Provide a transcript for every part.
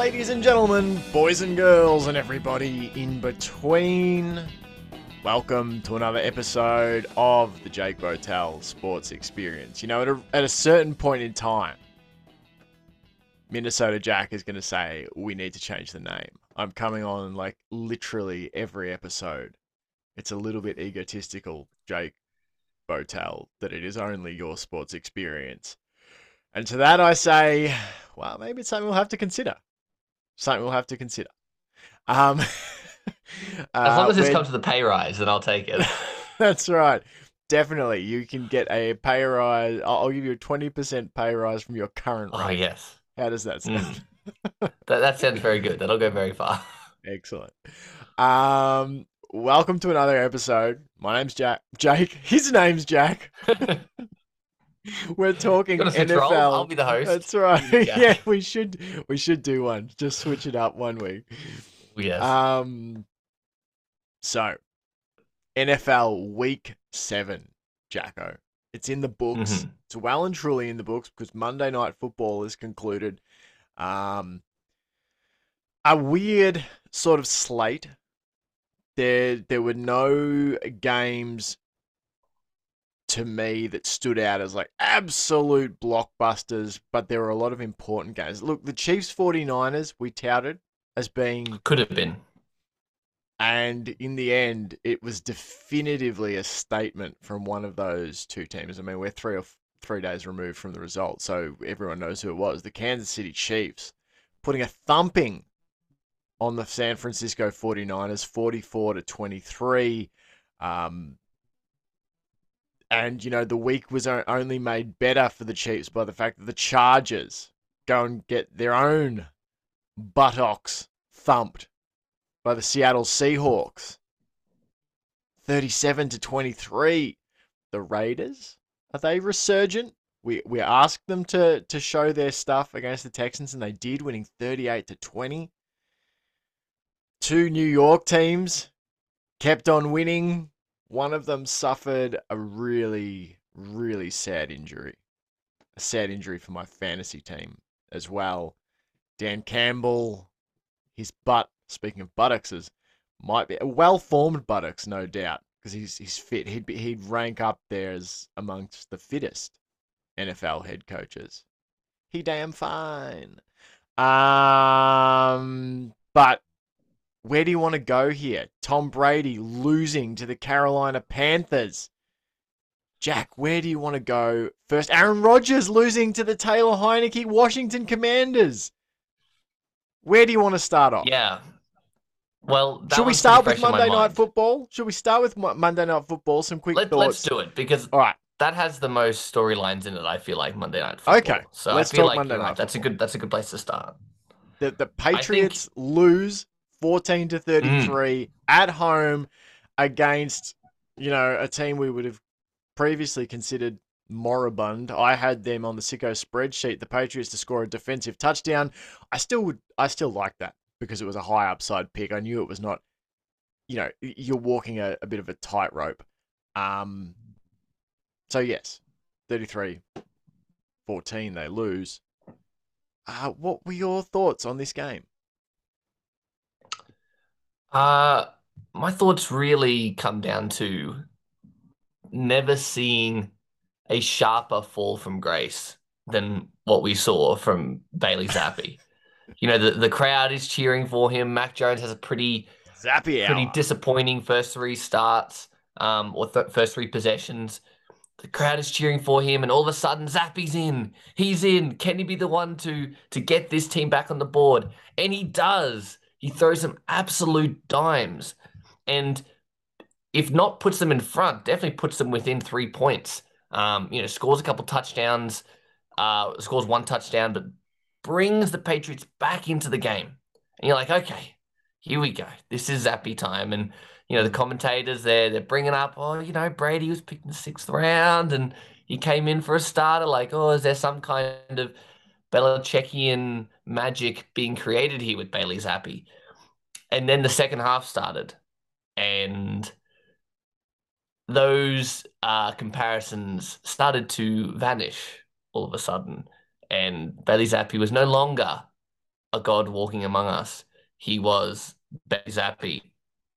ladies and gentlemen, boys and girls, and everybody in between. Welcome to another episode of the Jake Botel Sports Experience. You know, at a, at a certain point in time, Minnesota Jack is going to say, We need to change the name. I'm coming on like literally every episode. It's a little bit egotistical, Jake Botel, that it is only your sports experience. And to that I say, well, maybe it's something we'll have to consider. Something we'll have to consider. Um, As long uh, as this comes to the pay rise, then I'll take it. That's right. Definitely. You can get a pay rise. I'll I'll give you a 20% pay rise from your current Oh rate. yes, How does that sound? Mm. that that sounds very good. That'll go very far. Excellent. Um, welcome to another episode. My name's Jack. Jake. His name's Jack. We're talking Got a switch NFL. I'll be the host. That's right. Yeah. yeah, we should we should do one. Just switch it up one week. yes. Um. So, NFL Week Seven, Jacko. It's in the books. Mhm. It's well and truly in the books because Monday Night Football is concluded. Um, a weird sort of slate. There, there were no games to me that stood out as like absolute blockbusters, but there were a lot of important games. Look, the Chiefs 49ers we touted as being Could have been. and in the end, it was definitively a statement from one of those two teams. I mean, we're three or three days removed from the result, so everyone knows who it was. The Kansas City Chiefs putting a thumping on the San Francisco 49ers, 44 to 23. Um, and, you know, the week was only made better for the Chiefs by the fact that the Chargers go and get their own buttocks thumped by the Seattle Seahawks. 37 to 23. The Raiders, are they resurgent? We we asked them to to show their stuff against the Texans and they did winning 38 to 20. Two New York teams kept on winning. One of them suffered a really really sad injury. A sad injury for my fantasy team as well. Dan Campbell his butt, speaking of buttocks, might be a well-formed buttocks, no doubt, because he's he's fit. He'd be, he'd rank up there as amongst the fittest NFL head coaches. He damn fine. Um, but where do you want to go here? Tom Brady losing to the Carolina Panthers. Jack, where do you want to go first? Aaron Rodgers losing to the Taylor Heinicke Washington Commanders. Where do you want to start off? Yeah. Well, Should we start with fresh in my Monday Night. Football? Should we start with Mo- Monday Night Football? Some quick Let, thoughts. let's do it because All right. that has the most storylines in it. I feel like Monday Night Football. Okay, So let's I feel talk like Monday you're right. Night That's a good. That's a good place to start. The the Patriots lose 14 to 33 Mm. at home against, you know, a team we would have previously considered moribund. I had them on the sicko spreadsheet, the Patriots to score a defensive touchdown. I still would I still like that because it was a high upside pick. I knew it was not you know, you're walking a, a bit of a tightrope. Um so yes, 33 14 they lose. Uh, what were your thoughts on this game? Uh, my thoughts really come down to never seeing a sharper fall from grace than what we saw from Bailey Zappe. You know, the, the crowd is cheering for him. Mac Jones has a pretty Zappe pretty hour. disappointing first three starts, um, or th- first three possessions. The crowd is cheering for him, and all of a sudden, Zappe's in. He's in. Can he be the one to to get this team back on the board? And he does. He throws some absolute dimes, and if not puts them in front, definitely puts them within three points. Um, you know, scores a couple touchdowns, uh, scores one touchdown, but brings the Patriots back into the game. And you're like, okay, here we go. This is Zappe time. And, you know, the commentators there, they're bringing up, oh, you know, Brady was picked in the sixth round and he came in for a starter. Like, oh, is there some kind of Belichickian magic being created here with Bailey Zappe? And then the second half started. And those uh, comparisons started to vanish all of a sudden. And Bailey Zappe was no longer a god walking among us. He was Bailey Zappe,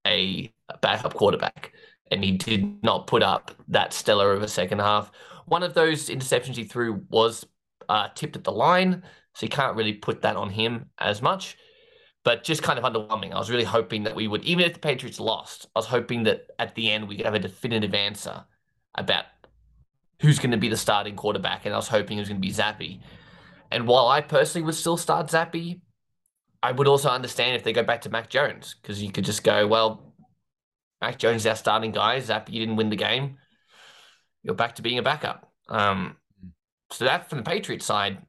a backup quarterback, and he did not put up that stellar of a second half. One of those interceptions he threw was uh, tipped at the line, so you can't really put that on him as much. But just kind of underwhelming. I was really hoping that we would, even if the Patriots lost, I was hoping that at the end we could have a definitive answer about who's going to be the starting quarterback, and I was hoping it was going to be Zappe. And while I personally would still start Zappe, I would also understand if they go back to Mac Jones because you could just go, well, Mac Jones is our starting guy. Zappe, you didn't win the game. You're back to being a backup. Um, so that from the Patriots side,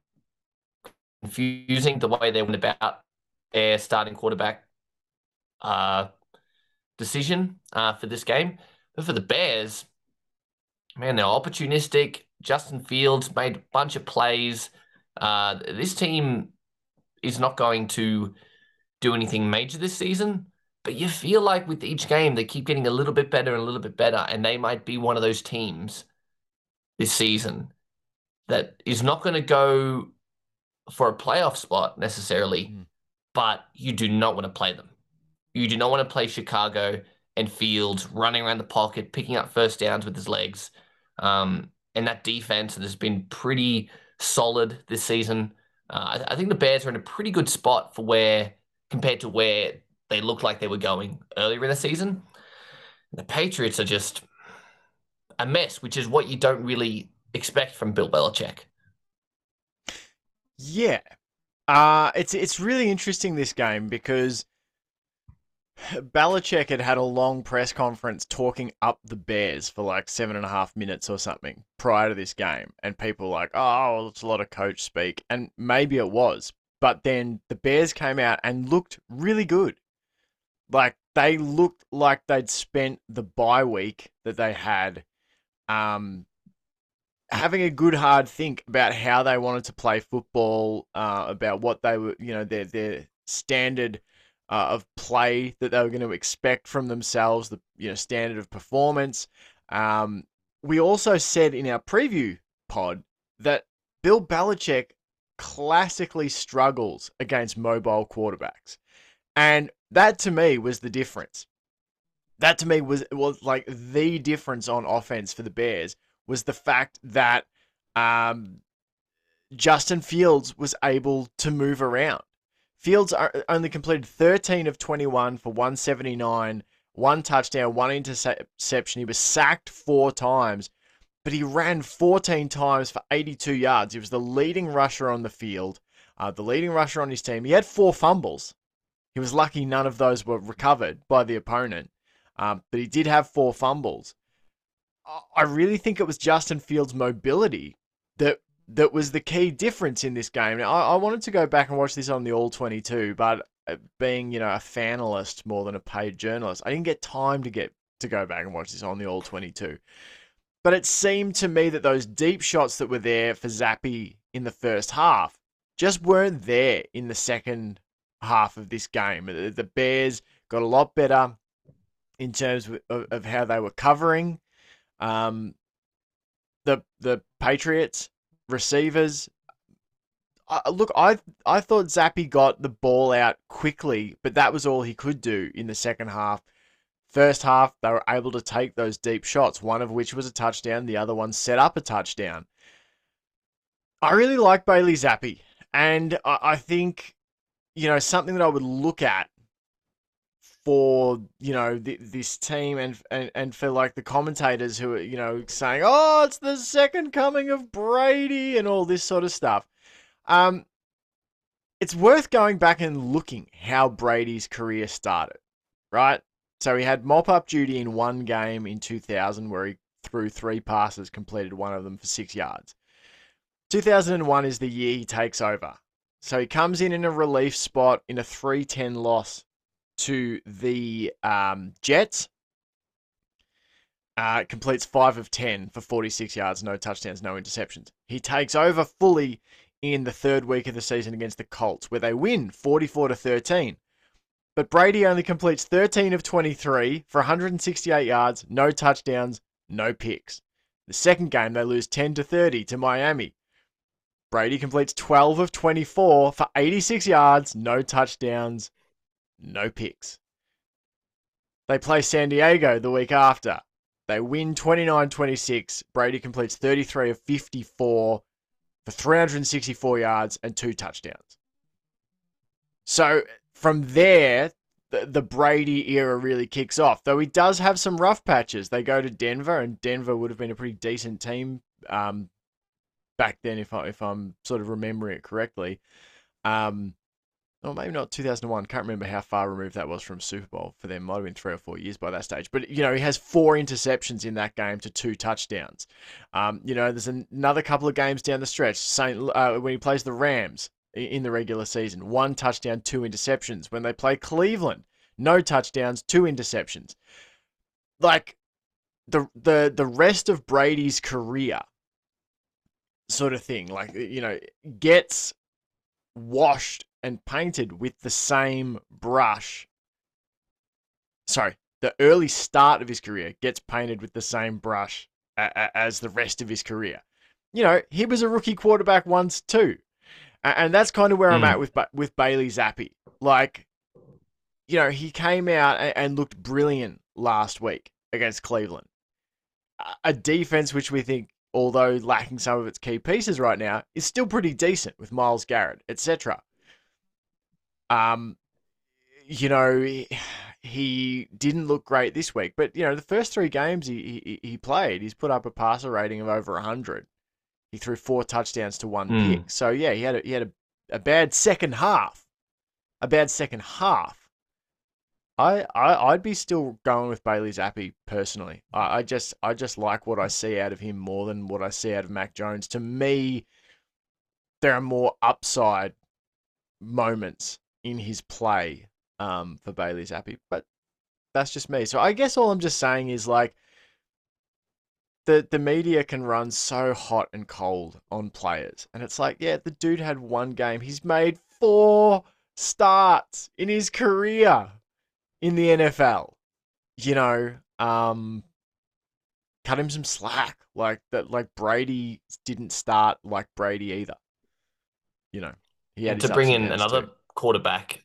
confusing the way they went about their starting quarterback uh, decision uh, for this game. But for the Bears, man, they're opportunistic. Justin Fields made a bunch of plays. Uh, this team is not going to do anything major this season, but you feel like with each game they keep getting a little bit better and a little bit better, and they might be one of those teams this season that is not going to go for a playoff spot necessarily, mm. but you do not want to play them. You do not want to play Chicago and Fields running around the pocket, picking up first downs with his legs. Um, and that defense has been pretty solid this season. Uh, I, I, think the Bears are in a pretty good spot for where, compared to where they looked like they were going earlier in the season. The Patriots are just a mess, which is what you don't really expect from Bill Belichick. Yeah. Uh, it's it's really interesting this game because Belichick had had a long press conference talking up the Bears for like seven and a half minutes or something prior to this game, and people were like, "Oh, it's a lot of coach speak," and maybe it was, but then the Bears came out and looked really good. Like they looked like they'd spent the bye week that they had, um, having a good hard think about how they wanted to play football, uh, about what they were, you know, their their standard uh, of play that they were going to expect from themselves, the you know standard of performance. Um, we also said in our preview pod that Bill Belichick classically struggles against mobile quarterbacks, and that to me was the difference. That to me was was like the difference on offense for the Bears was the fact that um, Justin Fields was able to move around. Fields only completed 13 of 21 for 179, one touchdown, one interception. He was sacked four times, but he ran 14 times for 82 yards. He was the leading rusher on the field, uh, the leading rusher on his team. He had four fumbles. He was lucky none of those were recovered by the opponent, um, but he did have four fumbles. I really think it was Justin Fields' mobility that that was the key difference in this game. Now, I, I wanted to go back and watch this on the All 22, but uh, being, you know, a fanalist more than a paid journalist, I didn't get time to get to go back and watch this on the All 22. But it seemed to me that those deep shots that were there for Zappe in the first half just weren't there in the second half of this game. The Bears got a lot better in terms of, of how they were covering. Um, the the Patriots receivers. Uh, look, I I thought Zappe got the ball out quickly, but that was all he could do in the second half. First half, they were able to take those deep shots, one of which was a touchdown, the other one set up a touchdown. I really like Bailey Zappe, and I, I think, you know, something that I would look at for you know th- this team and, and and for like the commentators who are you know saying oh it's the second coming of Brady and all this sort of stuff. Um it's worth going back and looking how Brady's career started right? So he had mop up duty in one game in 2000 where he threw three passes completed one of them for 6 yards. 2001 is the year he takes over. So he comes in in a relief spot in a 3-10 loss to the um, Jets. Uh, completes 5 of 10 for 46 yards, no touchdowns, no interceptions. He takes over fully in the third week of the season against the Colts, where they win 44 to 13. But Brady only completes 13 of 23 for 168 yards, no touchdowns, no picks. The second game, they lose 10 to 30 to Miami. Brady completes 12 of 24 for 86 yards, no touchdowns, no picks. They play San Diego the week after. They win 29 26. Brady completes 33 of 54 for 364 yards and two touchdowns. So from there, the, Brady era really kicks off. Though he does have some rough patches. They go to Denver, and Denver would have been a pretty decent team um, back then, if I if I'm sort of remembering it correctly. Um, or maybe not 2001. Can't remember how far removed that was from Super Bowl for them. Might have been three or four years by that stage. But you know, he has four interceptions in that game to two touchdowns. Um, you know, there's another couple of games down the stretch. Saint uh, when he plays the Rams in the regular season, one touchdown, two interceptions. When they play Cleveland, no touchdowns, two interceptions. Like the the the rest of Brady's career sort of thing. Like, you know, gets washed and painted with the same brush. Sorry, the early start of his career gets painted with the same brush as the rest of his career. You know, he was a rookie quarterback once too. And that's kind of where mm. I'm hmm. at with with Bailey Zappe. Like, you know, he came out and looked brilliant last week against Cleveland. A defense which we think although lacking some of its key pieces right now, is still pretty decent with Myles Garrett, etc. Um, you know, he, he, didn't look great this week, but you know, the first three games he, he, he played, he's put up a passer rating of over hundred. He threw four touchdowns to one mm. pick. So yeah, he had a, he had a, a bad second half, a bad second half. I, I I'd be still going with Bailey Zappe personally. I, I just I just like what I see out of him more than what I see out of Mac Jones. To me, there are more upside moments in his play um, for Bailey Zappe, but that's just me. So I guess all I'm just saying is like the the media can run so hot and cold on players, and it's like, yeah, the dude had one game. He's made four starts in his career in the NFL. You know, um, cut him some slack. Like that, like Brady didn't start like Brady either. You know, he had to bring in another too. Quarterback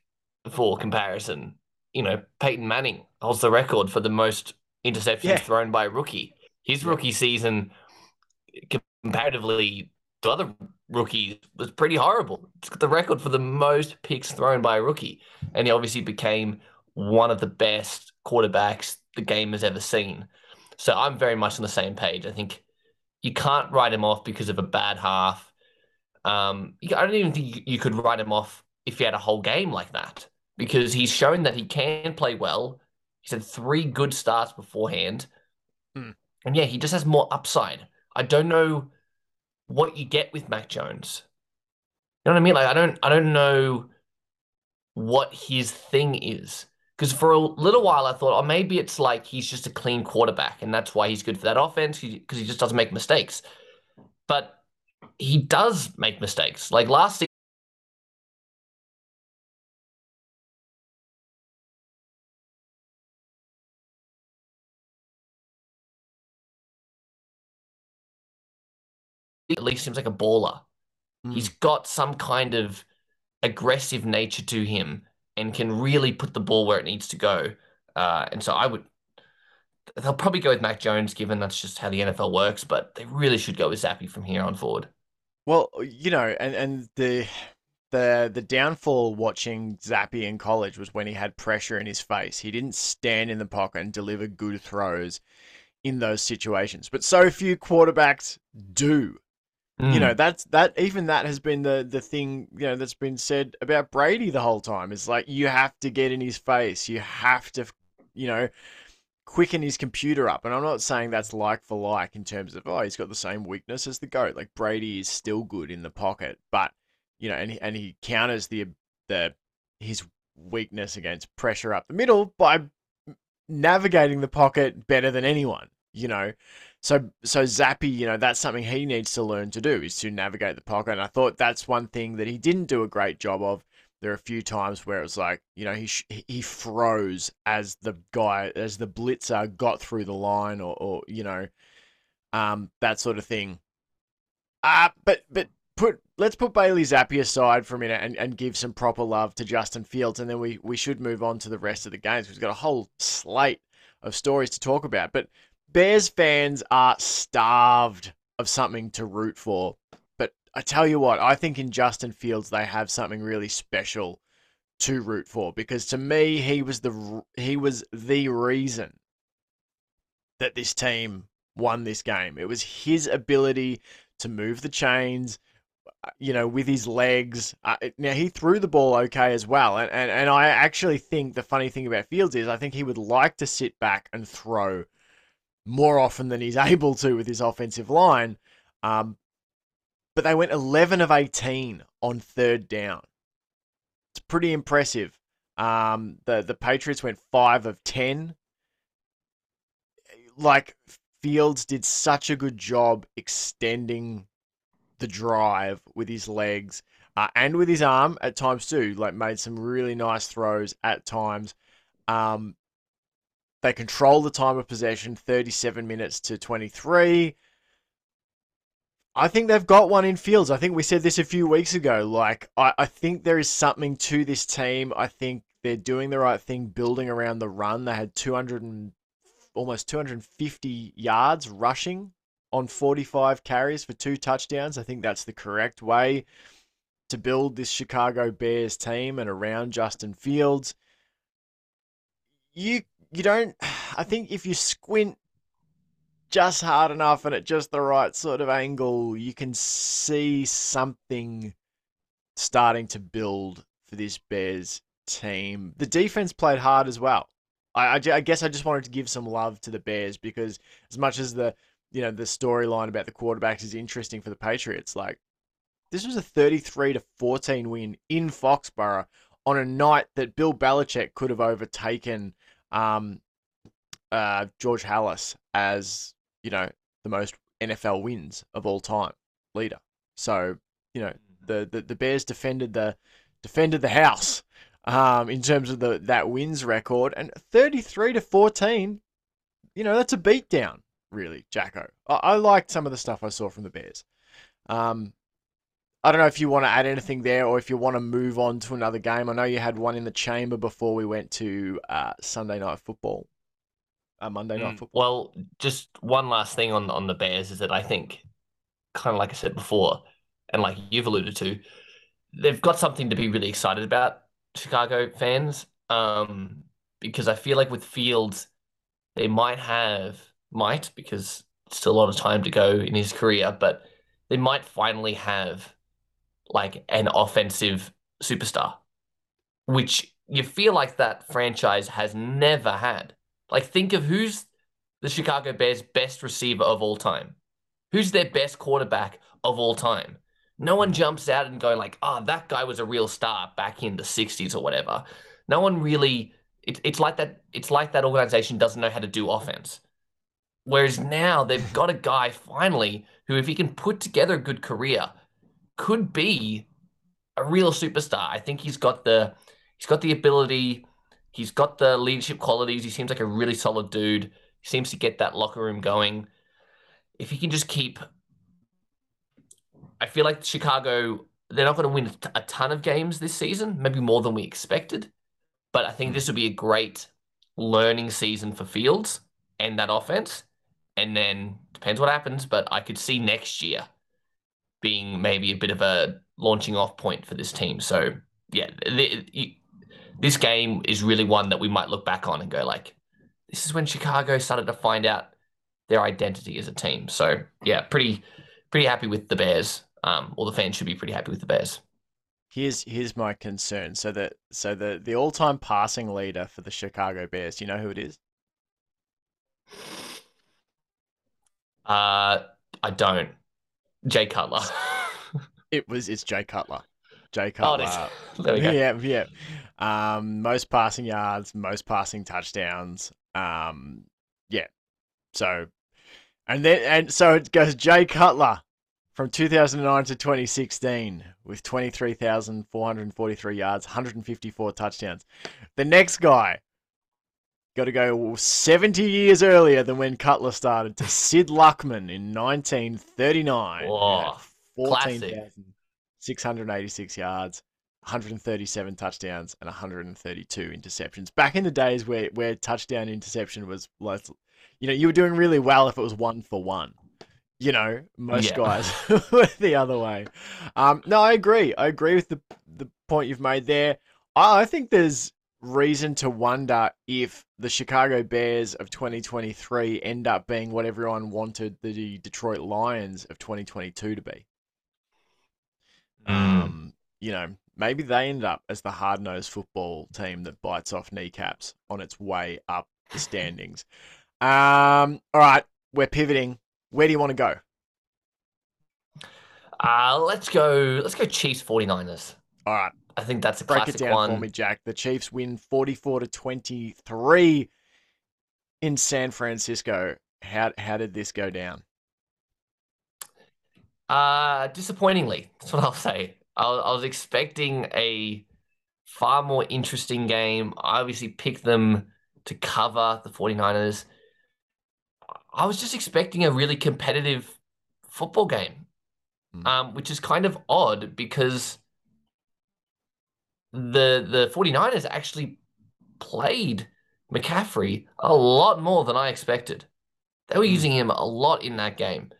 for comparison. You know, Peyton Manning holds the record for the most interceptions yeah. thrown by a rookie. His rookie season, comparatively to other rookies, was pretty horrible. It's got the record for the most picks thrown by a rookie, and he obviously became one of the best quarterbacks the game has ever seen. So I'm very much on the same page. I think you can't write him off because of a bad half. Um, I don't even think you could write him off if he had a whole game like that because he's shown that he can play well. He's had three good starts beforehand. Hmm. And yeah, he just has more upside. I don't know what you get with Mac Jones. You know what I mean? Like I don't I don't know what his thing is. Because for a little while, I thought, oh, maybe it's like he's just a clean quarterback, and that's why he's good for that offense because he just doesn't make mistakes. But he does make mistakes. Like last at least seems like a baller. Mm. He's got some kind of aggressive nature to him and can really put the ball where it needs to go. Uh, and so I would, they'll probably go with Mac Jones, given that's just how the NFL works. But they really should go with Zappe from here on forward. Well, you know, and and the the the downfall watching Zappe in college was when he had pressure in his face. He didn't stand in the pocket and deliver good throws in those situations. But so few quarterbacks do. Mm. You know, that's that even that has been the the thing, you know, that's been said about Brady the whole time. Is like you have to get in his face. You have to you know, quicken his computer up. And I'm not saying that's like for like in terms of oh, he's got the same weakness as the goat. Like Brady is still good in the pocket, but you know, and he, and he counters the the his weakness against pressure up the middle by navigating the pocket better than anyone, you know. So so Zappe, you know, that's something he needs to learn to do is to navigate the pocket. And I thought that's one thing that he didn't do a great job of. There are a few times where it was like, you know, he he froze as the guy as the blitzer got through the line, or, or you know, um, that sort of thing. Uh but but put let's put Bailey Zappe aside for a minute and, and give some proper love to Justin Fields, and then we we should move on to the rest of the games. We've got a whole slate of stories to talk about, but Bears fans are starved of something to root for. But I tell you what, I think in Justin Fields they have something really special to root for because to me he was the he was the reason that this team won this game. It was his ability to move the chains, uh, you know, with his legs. Uh, now he threw the ball okay as well, and, and and I actually think the funny thing about Fields is I think he would like to sit back and throw more often than he's able to with his offensive line. Um, but they went 11 of 18 on third down. It's pretty impressive. Um, the the Patriots went five of 10. Like Fields did such a good job extending the drive with his legs uh, and with his arm at times too. Like made some really nice throws at times. Um, they control the time of possession, 37 minutes to 23. I think they've got one in Fields. I think we said this a few weeks ago. Like, I, I think there is something to this team. I think they're doing the right thing, building around the run. They had 200 and almost 250 yards rushing on 45 carries for two touchdowns. I think that's the correct way to build this Chicago Bears team and around Justin Fields. You you don't I think if you squint just hard enough and at just the right sort of angle, you can see something starting to build for this Bears team. The defense played hard as well. I, I, I, guess I just wanted to give some love to the Bears because as much as the you know the storyline about the quarterbacks is interesting for the Patriots, like this was a 33 to 14 win in Foxborough on a night that Bill Belichick could have overtaken um, uh, George Halas as you know the most NFL wins of all time leader. So you know the the, the Bears defended the defended the house um, in terms of the that wins record, and 33 to 14, you know, that's a beatdown, really, Jacko. I, I liked some of the stuff I saw from the Bears. Um, I don't know if you want to add anything there or if you want to move on to another game. I know you had one in the chamber before we went to uh, Sunday night football. Uh, Monday night mm, football. Well, just one last thing on on the Bears is that I think, kind of like I said before, and like you've alluded to, they've got something to be really excited about Chicago fans um, because I feel like with Fields, they might have, might, because still a lot of time to go in his career, but they might finally have like an offensive superstar, which you feel like that franchise has never had. Like, think of who's the Chicago Bears' best receiver of all time. Who's their best quarterback of all time? No one jumps out and going like, "Oh, that guy was a real star back in the '60s or whatever." No one really. It, it's like that. It's like that organization doesn't know how to do offense. Whereas now they've got a guy finally who, if he can put together a good career, could be a real superstar. I think he's got the he's got the ability, he's got the leadership qualities. He seems like a really solid dude. He seems to get that locker room going. If he can just keep I feel like Chicago, they're not going to win a ton of games this season, maybe more than we expected. But I think this will be a great learning season for Fields and that offense. And then depends what happens, but I could see next year being maybe a bit of a launching off point for this team. So yeah, the, this game is really one that we might look back on and go like, this is when Chicago started to find out their identity as a team. So yeah, pretty pretty happy with the Bears um, or the fans should be pretty happy with the Bears. Here's here's my concern. So that so the the all time passing leader for the Chicago Bears. Do you know who it is? Uh, I don't. Jay Cutler. it was. It's Jay Cutler. Jay oh, Cutler. Oh, there we go. Yeah, yeah. Um, most passing yards, most passing touchdowns. Um, yeah. So, and then and so it goes Jay Cutler, from 2009 to 2016 with 23,443 yards, 154 touchdowns. The next guy got to go 70 years earlier than when Cutler started to Sid Luckman in 1939. Classic. 14,686 yards, 137 touchdowns, and 132 interceptions. Back in the days where, where touchdown interception was, like, you know, you were doing really well if it was one for one. You know, most Yeah. guys were the other way. Um, no, I agree. I agree with the the point you've made there. I, I think there's reason to wonder if the Chicago Bears of 2023 end up being what everyone wanted the Detroit Lions of 2022 to be. Mm. Um, you know, maybe they end up as the hard nosed football team that bites off kneecaps on its way up the standings. Um, all right, we're pivoting. Where do you want to go? Uh, let's go. Let's go Chiefs 49ers. All right, I think that's a break classic it down one. for me, Jack. The Chiefs win 44 to 23 in San Francisco. How how did this go down? Uh, disappointingly, that's what I'll say. I, I was expecting a far more interesting game. I obviously picked them to cover the 49ers. I was just expecting a really competitive football game, Hmm. um, which is kind of odd because the the 49ers actually played McCaffrey a lot more than I expected. They were Hmm. using him a lot in that game.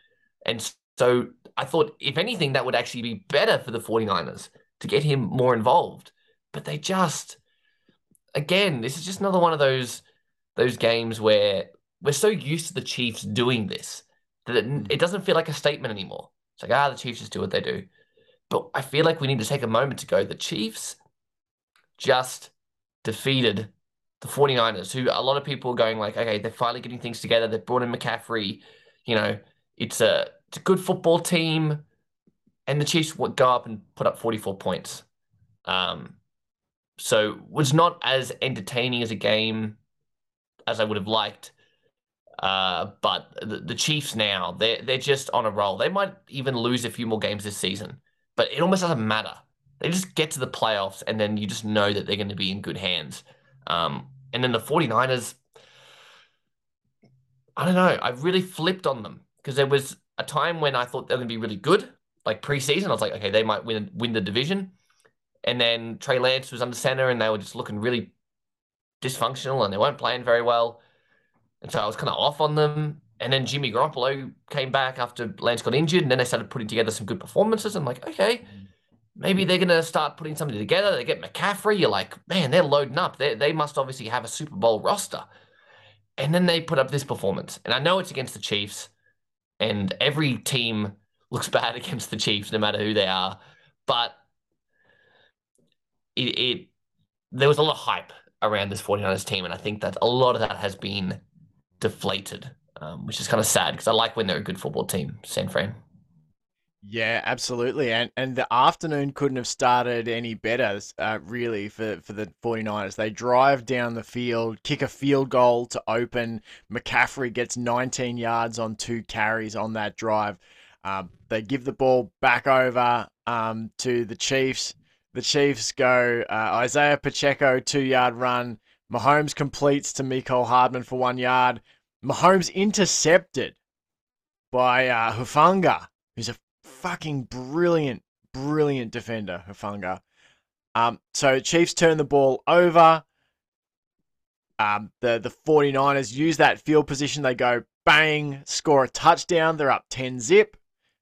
And so I thought, if anything, that would actually be better for the 49ers to get him more involved. But they just, again, this is just another one of those those games where we're so used to the Chiefs doing this that it, Mm. it doesn't feel like a statement anymore. It's like, ah, the Chiefs just do what they do. But I feel like we need to take a moment to go, the Chiefs just defeated the 49ers, who a lot of people are going like, okay, they're finally getting things together. They've brought in McCaffrey. You know, it's a it's a good football team, and the Chiefs would go up and put up 44 points. Um, so was not as entertaining as a game as I would have liked. Uh, but the, the Chiefs now they're they're just on a roll. They might even lose a few more games this season, but it almost doesn't matter. They just get to the playoffs, and then you just know that they're going to be in good hands. Um, and then the 49ers, I don't know. I really flipped on them because there was a time when I thought they were going to be really good, like preseason. I was like, okay, they might win win the division. And then Trey Lance was under center, and they were just looking really dysfunctional, and they weren't playing very well. And so I was kind of off on them. And then Jimmy Garoppolo came back after Lance got injured, and then they started putting together some good performances. I'm like, okay, maybe they're gonna start putting something together. They get McCaffrey. You're like, man, they're loading up. They they must obviously have a Super Bowl roster. And then they put up this performance, and I know it's against the Chiefs, and every team looks bad against the Chiefs, no matter who they are. But it, it there was a lot of hype around this 49ers team, and I think that a lot of that has been deflated, um, which is kind of sad because I like when they're a good football team, San Fran. Yeah, absolutely. And and the afternoon couldn't have started any better, uh, really, for, for the 49ers. They drive down the field, kick a field goal to open. McCaffrey gets 19 yards on two carries on that drive. Um, they give the ball back over um, to the Chiefs. The Chiefs go uh, Isaiah Pacheco, two yard run. Mahomes completes to Mecole Hardman for one yard. Mahomes intercepted by uh, Hufanga, who's a fucking brilliant, brilliant defender, Hufanga. Um, so Chiefs turn the ball over. Um, the, the 49ers use that field position. They go bang, score a touchdown. They're up 10 zip.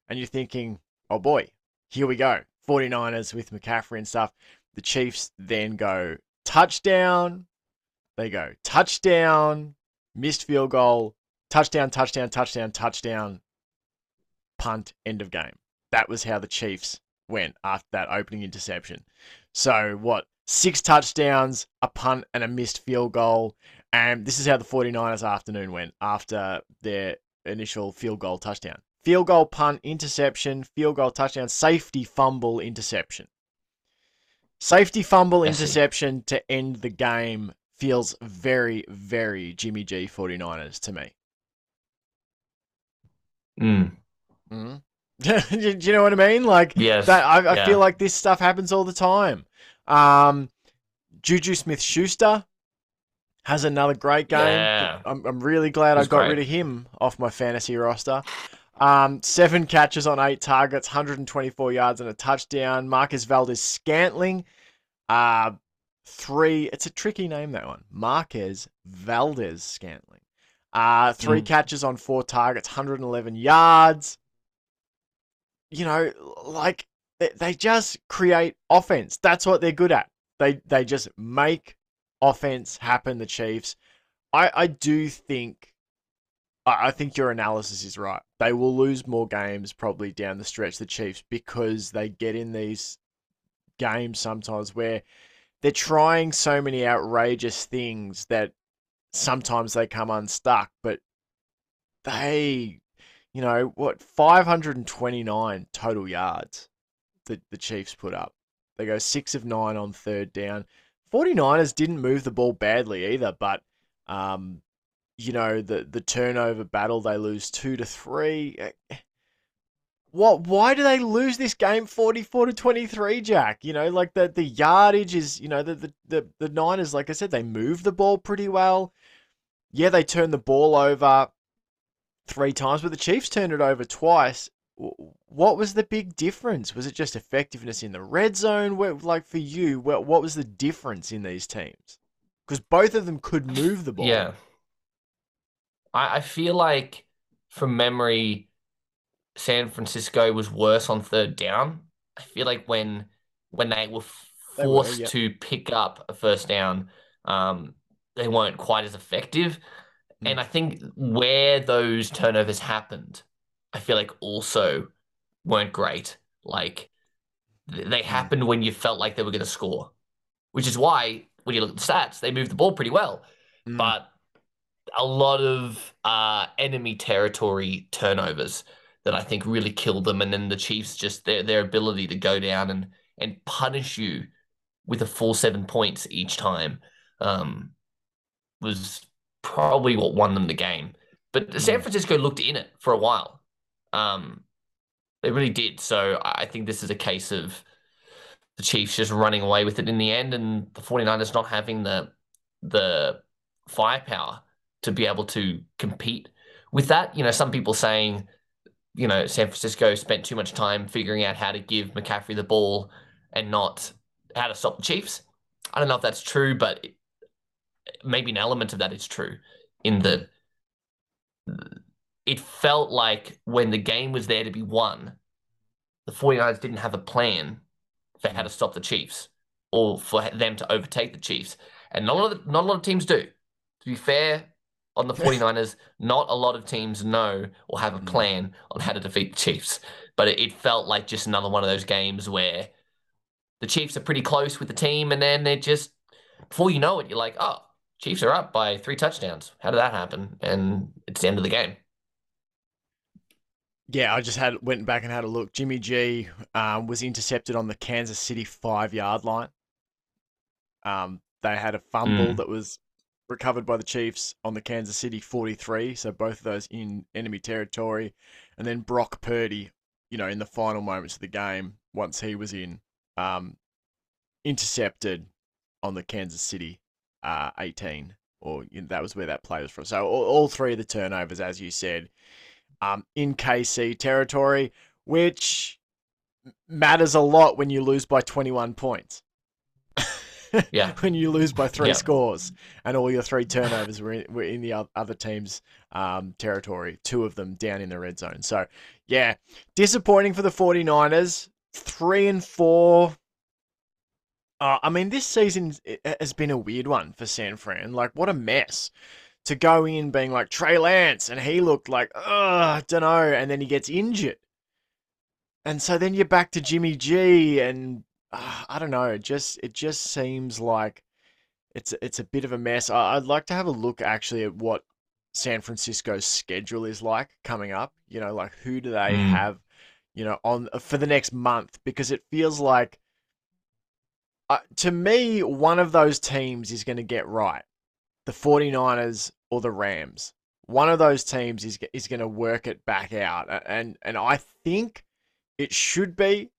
And you're thinking, oh boy, here we go. 49ers with McCaffrey and stuff. The Chiefs then go touchdown. They go touchdown, missed field goal, touchdown, touchdown, touchdown, touchdown, punt, end of game. That was how the Chiefs went after that opening interception. So, what? Six touchdowns, a punt, and a missed field goal. And this is how the 49ers afternoon went after their initial field goal touchdown. Field goal, punt, interception, field goal, touchdown, safety, fumble, interception. Safety, fumble, interception to end the game feels very, very Jimmy G 49ers to me. Mm. Mm. do you know what I mean? Like Yes. that. I, I yeah. feel like this stuff happens all the time. Um, Juju Smith Schuster has another great game. Yeah. I'm, I'm really glad I got great. rid of him off my fantasy roster. Um, seven catches on eight targets, 124 yards and a touchdown. Marcus Valdes Scantling, uh, three. It's a tricky name that one. Marquez Valdes Scantling. Uh, three Mm. catches on four targets, 111 yards. You know, like they, just create offense. That's what they're good at. They they just make offense happen. The Chiefs. I I do think. I I think your analysis is right. They will lose more games probably down the stretch, the Chiefs, because they get in these games sometimes where they're trying so many outrageous things that sometimes they come unstuck. But they, you know, what, 529 total yards that the Chiefs put up. They go six of nine on third down. 49ers didn't move the ball badly either, but um, you know the the turnover battle they lose two to three. Eh, What? Why do they lose this game forty four to twenty three, Jack? You know, like the the yardage is. You know, the, the the the Niners, like I said, they move the ball pretty well. Yeah, they turn the ball over three times, but the Chiefs turned it over twice. What was the big difference? Was it just effectiveness in the red zone? Where, like for you, what what was the difference in these teams? Because both of them could move the ball. Yeah. I, I feel like from memory, San Francisco was worse on third down. I feel like when when they were They were, forced yeah. to pick up a first down, um, they weren't quite as effective. Mm. And I think where those turnovers happened, I feel like also weren't great. Like they happened when you felt like they were going to score, which is why when you look at the stats, they moved the ball pretty well Mm. but a lot of uh, enemy territory turnovers that I think really killed them. And then the Chiefs just their their ability to go down and and punish you with a full seven points each time um, was probably what won them the game. But San Mm. Francisco looked in it for a while. Um, they really did. So I think this is a case of the Chiefs just running away with it in the end and the 49ers not having the the firepower to be able to compete with that. You know, some people saying, you know, San Francisco spent too much time figuring out how to give McCaffrey the ball and not how to stop the Chiefs. I don't know if that's true, but maybe an element of that is true in that it felt like when the game was there to be won, the 49ers didn't have a plan for how to stop the Chiefs or for them to overtake the Chiefs. And not a lot of, not a lot of teams do. To be fair, on the 49ers, not a lot of teams know or have a Mm. plan on how to defeat the Chiefs. But it, it felt like just another one of those games where the Chiefs are pretty close with the team, and then they're just before you know it, you're like, oh, Chiefs are up by three touchdowns. How did that happen? And it's the end of the game. Yeah, I just had went back and had a look. Jimmy G um, was intercepted on the Kansas City five yard line. Um, they had a fumble Mm. that was recovered by the Chiefs on the Kansas City 43. So both of those in enemy territory. And then Brock Purdy, you know, in the final moments of the game, once he was in, um, intercepted on the Kansas City uh, 18. Or you know, that was where that play was from. So all, all three of the turnovers, as you said, um, in KC territory, which matters a lot when you lose by 21 points. Yeah. when you lose by three Yeah. scores and all your three turnovers were in, were in the oth- other team's um, territory, two of them down in the red zone. So, yeah, disappointing for the 49ers. Three and four. Uh, I mean, this season has been a weird one for San Fran. Like, what a mess to go in being like Trey Lance, and he looked like, ugh, I don't know, and then he gets injured. And so then you're back to Jimmy G, and uh, I don't know, it just it just seems like it's it's a bit of a mess. I, I'd like to have a look actually at what San Francisco's schedule is like coming up. You know, like who do they Mm. have, you know, on for the next month? Because it feels like, uh, to me, one of those teams is going to get right, the 49ers or the Rams. One of those teams is is going to work it back out, and and I think it should be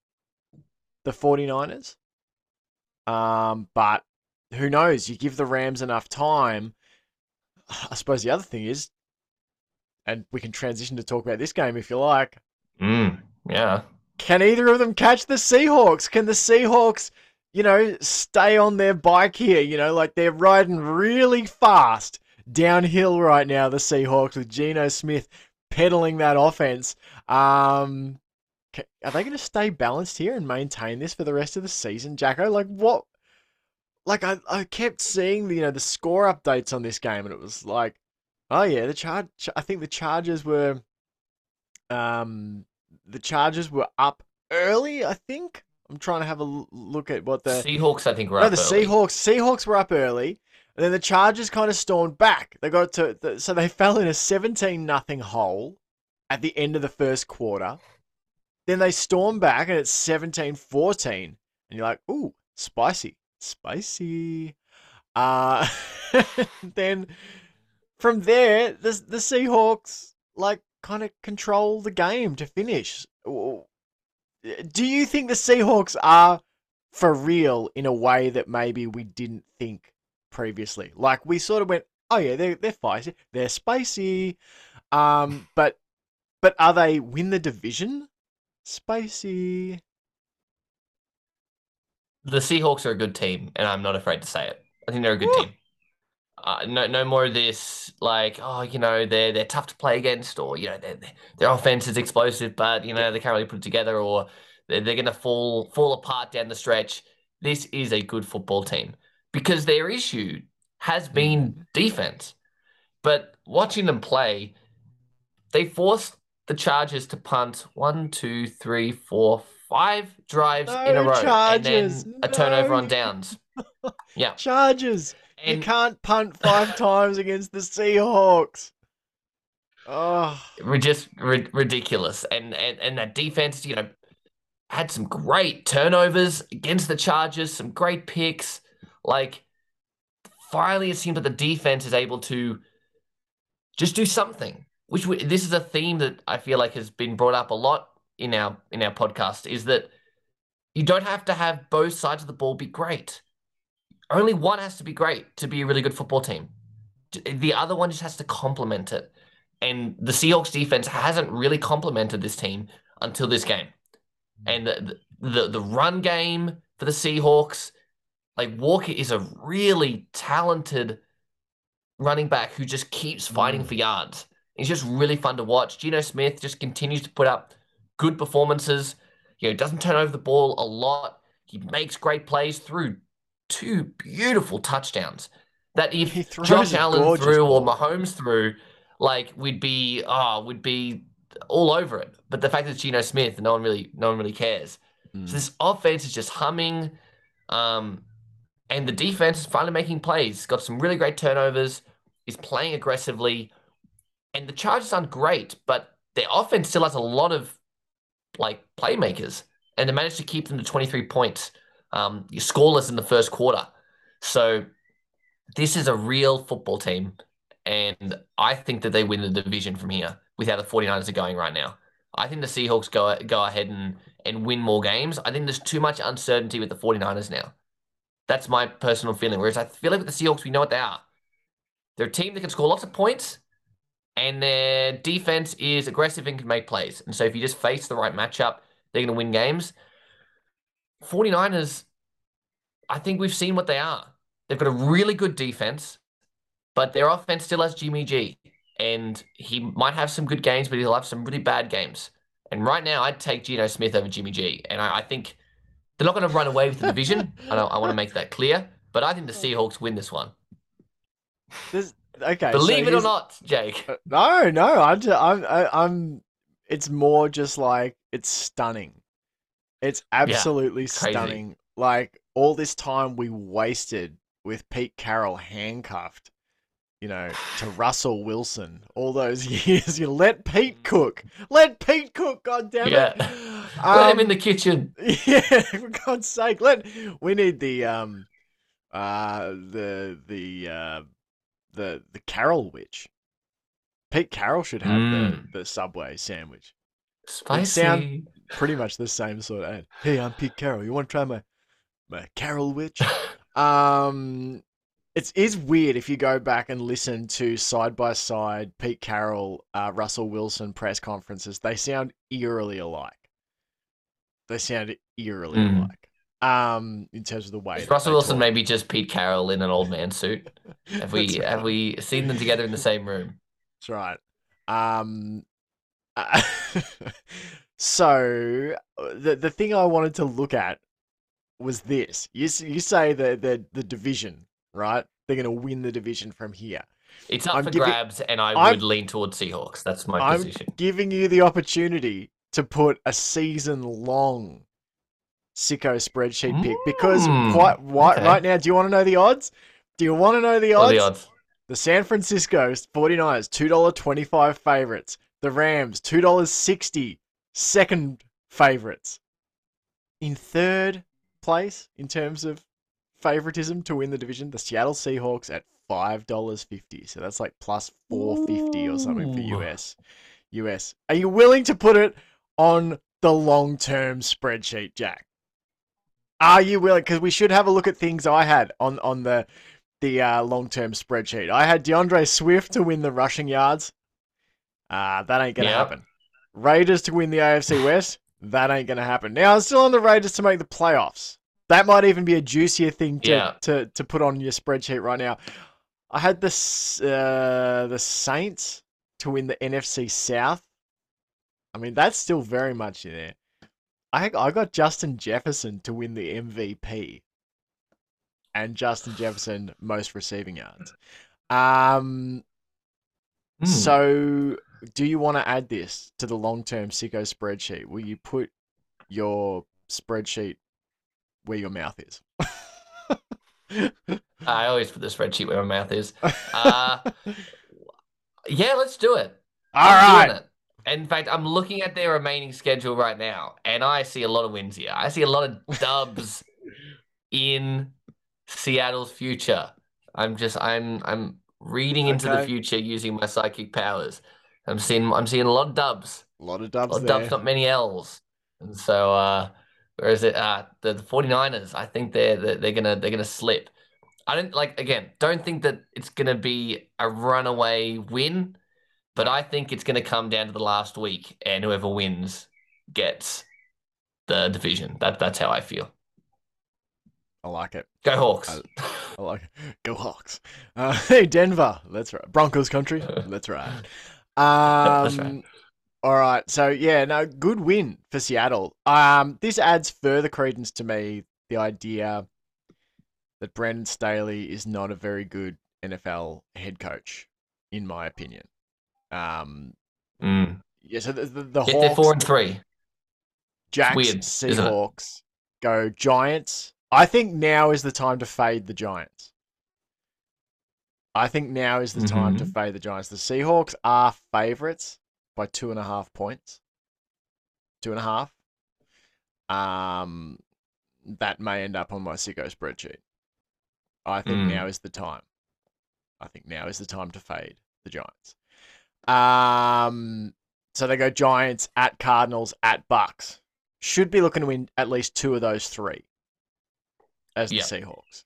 the 49ers. Um, but who knows? You give the Rams enough time. I suppose the other thing is and we can transition to talk about this game if you like. Mm, yeah. Can either of them catch the Seahawks? Can the Seahawks, you know, stay on their bike here? You know, like they're riding really fast downhill right now, the Seahawks, with Geno Smith pedaling that offense. Um, are they going to stay balanced here and maintain this for the rest of the season, Jacko? Like, what? Like, I, I kept seeing the, you know, the score updates on this game, and it was like, oh, yeah, the charge, I think the Chargers were, um, the Chargers were up early, I think. I'm trying to have a look at what the Seahawks, I think, were no, up the early. Seahawks. Seahawks were up early, and then the Chargers kind of stormed back. They got to the, so they fell in a 17 nothing hole at the end of the first quarter. Then they storm back, and it's 17-14, and you're like, "Ooh, spicy, spicy." Uh, then from there, the the Seahawks like kind of control the game to finish. Do you think the Seahawks are for real in a way that maybe we didn't think previously? Like we sort of went, oh yeah, they're they're feisty, they're spicy, um, but but are they win the division? Spicy. The Seahawks are a good team, and I'm not afraid to say it. I think they're a good Ooh. team. Uh, no, no more of this like, oh, you know, they're they're tough to play against, or you know, their their offense is explosive, but you know they can't really put it together, or they're, they're gonna fall fall apart down the stretch. This is a good football team because their issue has been defense. But watching them play, they forced the Chargers to punt one, two, three, four, five drives in a row, Chargers, and then a turnover no. on downs. Yeah, Chargers. You can't punt five times against the Seahawks. Oh, we're just ri- ridiculous. And, and and that defense, you know, had some great turnovers against the Chargers, some great picks. Like, finally, it seems that the defense is able to just do something. Which we, this is a theme that I feel like has been brought up a lot in our in our podcast. Is that you don't have to have both sides of the ball be great. Only one has to be great to be a really good football team. The other one just has to complement it. And the Seahawks defense hasn't really complemented this team until this game. And the, the the run game for the Seahawks, like Walker is a really talented running back who just keeps fighting Mm. for yards. He's just really fun to watch. Geno Smith just continues to put up good performances. You know, doesn't turn over the ball a lot. He makes great plays through two beautiful touchdowns. That if Josh Allen threw or ball. Mahomes threw, like we'd be ah, we'd be all over it. But the fact that it's Geno Smith, no one really, no one really cares. Mm. So this offense is just humming, um, and the defense is finally making plays. Got some really great turnovers. Is playing aggressively, and the Chargers aren't great, but their offense still has a lot of like playmakers, and they managed to keep them to 23 points. Um, you're scoreless in the first quarter, so this is a real football team, and I think that they win the division from here with how the 49ers are going right now. I think the Seahawks go go ahead and and win more games. I think there's too much uncertainty with the 49ers now. That's my personal feeling. Whereas I feel like with the Seahawks, we know what they are. They're a team that can score lots of points, and their defense is aggressive and can make plays. And so if you just face the right matchup, they're going to win games. 49ers, I think we've seen what they are. They've got a really good defense, but their offense still has Jimmy G. And he might have some good games, but he'll have some really bad games. And right now, I'd take Geno Smith over Jimmy G. And I, I think they're not going to run away with the division. I, I want to make that clear. But I think the Seahawks win this one. This, okay. so Believe it or not, Jake. Uh, No, no, I'm just, I'm, I, I'm. It's more just like it's stunning. It's absolutely crazy. stunning. Like all this time we wasted with Pete Carroll handcuffed, you know, to Russell Wilson. All those years, you let Pete cook. Let Pete cook. God damn it. Yeah. Let him in Um, the kitchen. yeah, for God's sake, let we need the um, uh, the the uh, the the Carol witch. Pete Carroll should have Mm. the the Subway sandwich. Spicy. sound- Pretty much the same sort of ad. Hey, I'm Pete Carroll. You want to try my my Carol witch? Um, It is weird if you go back and listen to side by side Pete Carroll, uh, Russell Wilson press conferences. They sound eerily alike. They sound eerily Mm. alike. Um, in terms of the way Russell Wilson talk. maybe just Pete Carroll in an old man suit? Have we right. have we seen them together in the same room? That's right. Um, uh, so uh, the the thing I wanted to look at was this. You you say the the the division, right? They're going to win the division from here. It's up I'm for giving- grabs, and I I'm- would lean towards Seahawks. That's my I'm position. giving you the opportunity to put a season long sicko spreadsheet pick because Mm, quite right, okay. right now, do you want to know the odds? Do you want to know the odds? the odds? The San Francisco 49ers, $2.25 favorites. The Rams, $2.60 second favorites. In third place in terms of favoritism to win the division, the Seattle Seahawks at $5.50. So that's like plus 450 or something for US. US. Are you willing to put it on the long-term spreadsheet, Jack? Are you willing? Because we should have a look at things I had on on the the uh, long term spreadsheet. I had DeAndre Swift to win the rushing yards. Uh, that ain't gonna happen. Raiders to win the AFC West. That ain't gonna happen. Now I'm still on the Raiders to make the playoffs. That might even be a juicier thing to Yeah. to, to put on your spreadsheet right now. I had the uh, the Saints to win the NFC South. I mean that's still very much in there. I I got Justin Jefferson to win the MVP and Justin Jefferson most receiving yards. Um, Hmm. so do you want to add this to the long-term sicko spreadsheet? Will you put your spreadsheet where your mouth is? I always put the spreadsheet where my mouth is. Uh, Yeah, let's do it. All right. it. In fact, I'm looking at their remaining schedule right now, and I see a lot of wins here. I see a lot of dubs in Seattle's future. I'm just I'm I'm reading into the future using my psychic powers. I'm seeing I'm seeing a lot of dubs. A lot of dubs. A lot of dubs, not many L's. And so uh where is it? Uh the, the 49ers, I think they're, they're they're gonna they're gonna slip. I don't like again, don't think that it's gonna be a runaway win, but I think it's gonna come down to the last week and whoever wins gets the division. That that's how I feel. I like it. Go Hawks. I like it. Go Hawks. Uh, hey, Denver. That's right. Broncos country. That's right. Um, All right. So yeah, no, good win for Seattle. Um, this adds further credence to me the idea that Brandon Staley is not a very good NFL head coach, in my opinion. Um, Mm. yeah. So the the, the Yet they're Hawks, four and three. Jacks, weird. Seahawks go Giants. I think now is the time to fade the Giants. I think now is the time to Mhm. fade the Giants. The Seahawks are favorites by two and a half points. Two and a half. Um, that may end up on my sicko spreadsheet. I think Mm. now is the time. I think now is the time to fade the Giants. Um, so they go Giants at Cardinals at Bucks. Should be looking to win at least two of those three as the Yep. Seahawks.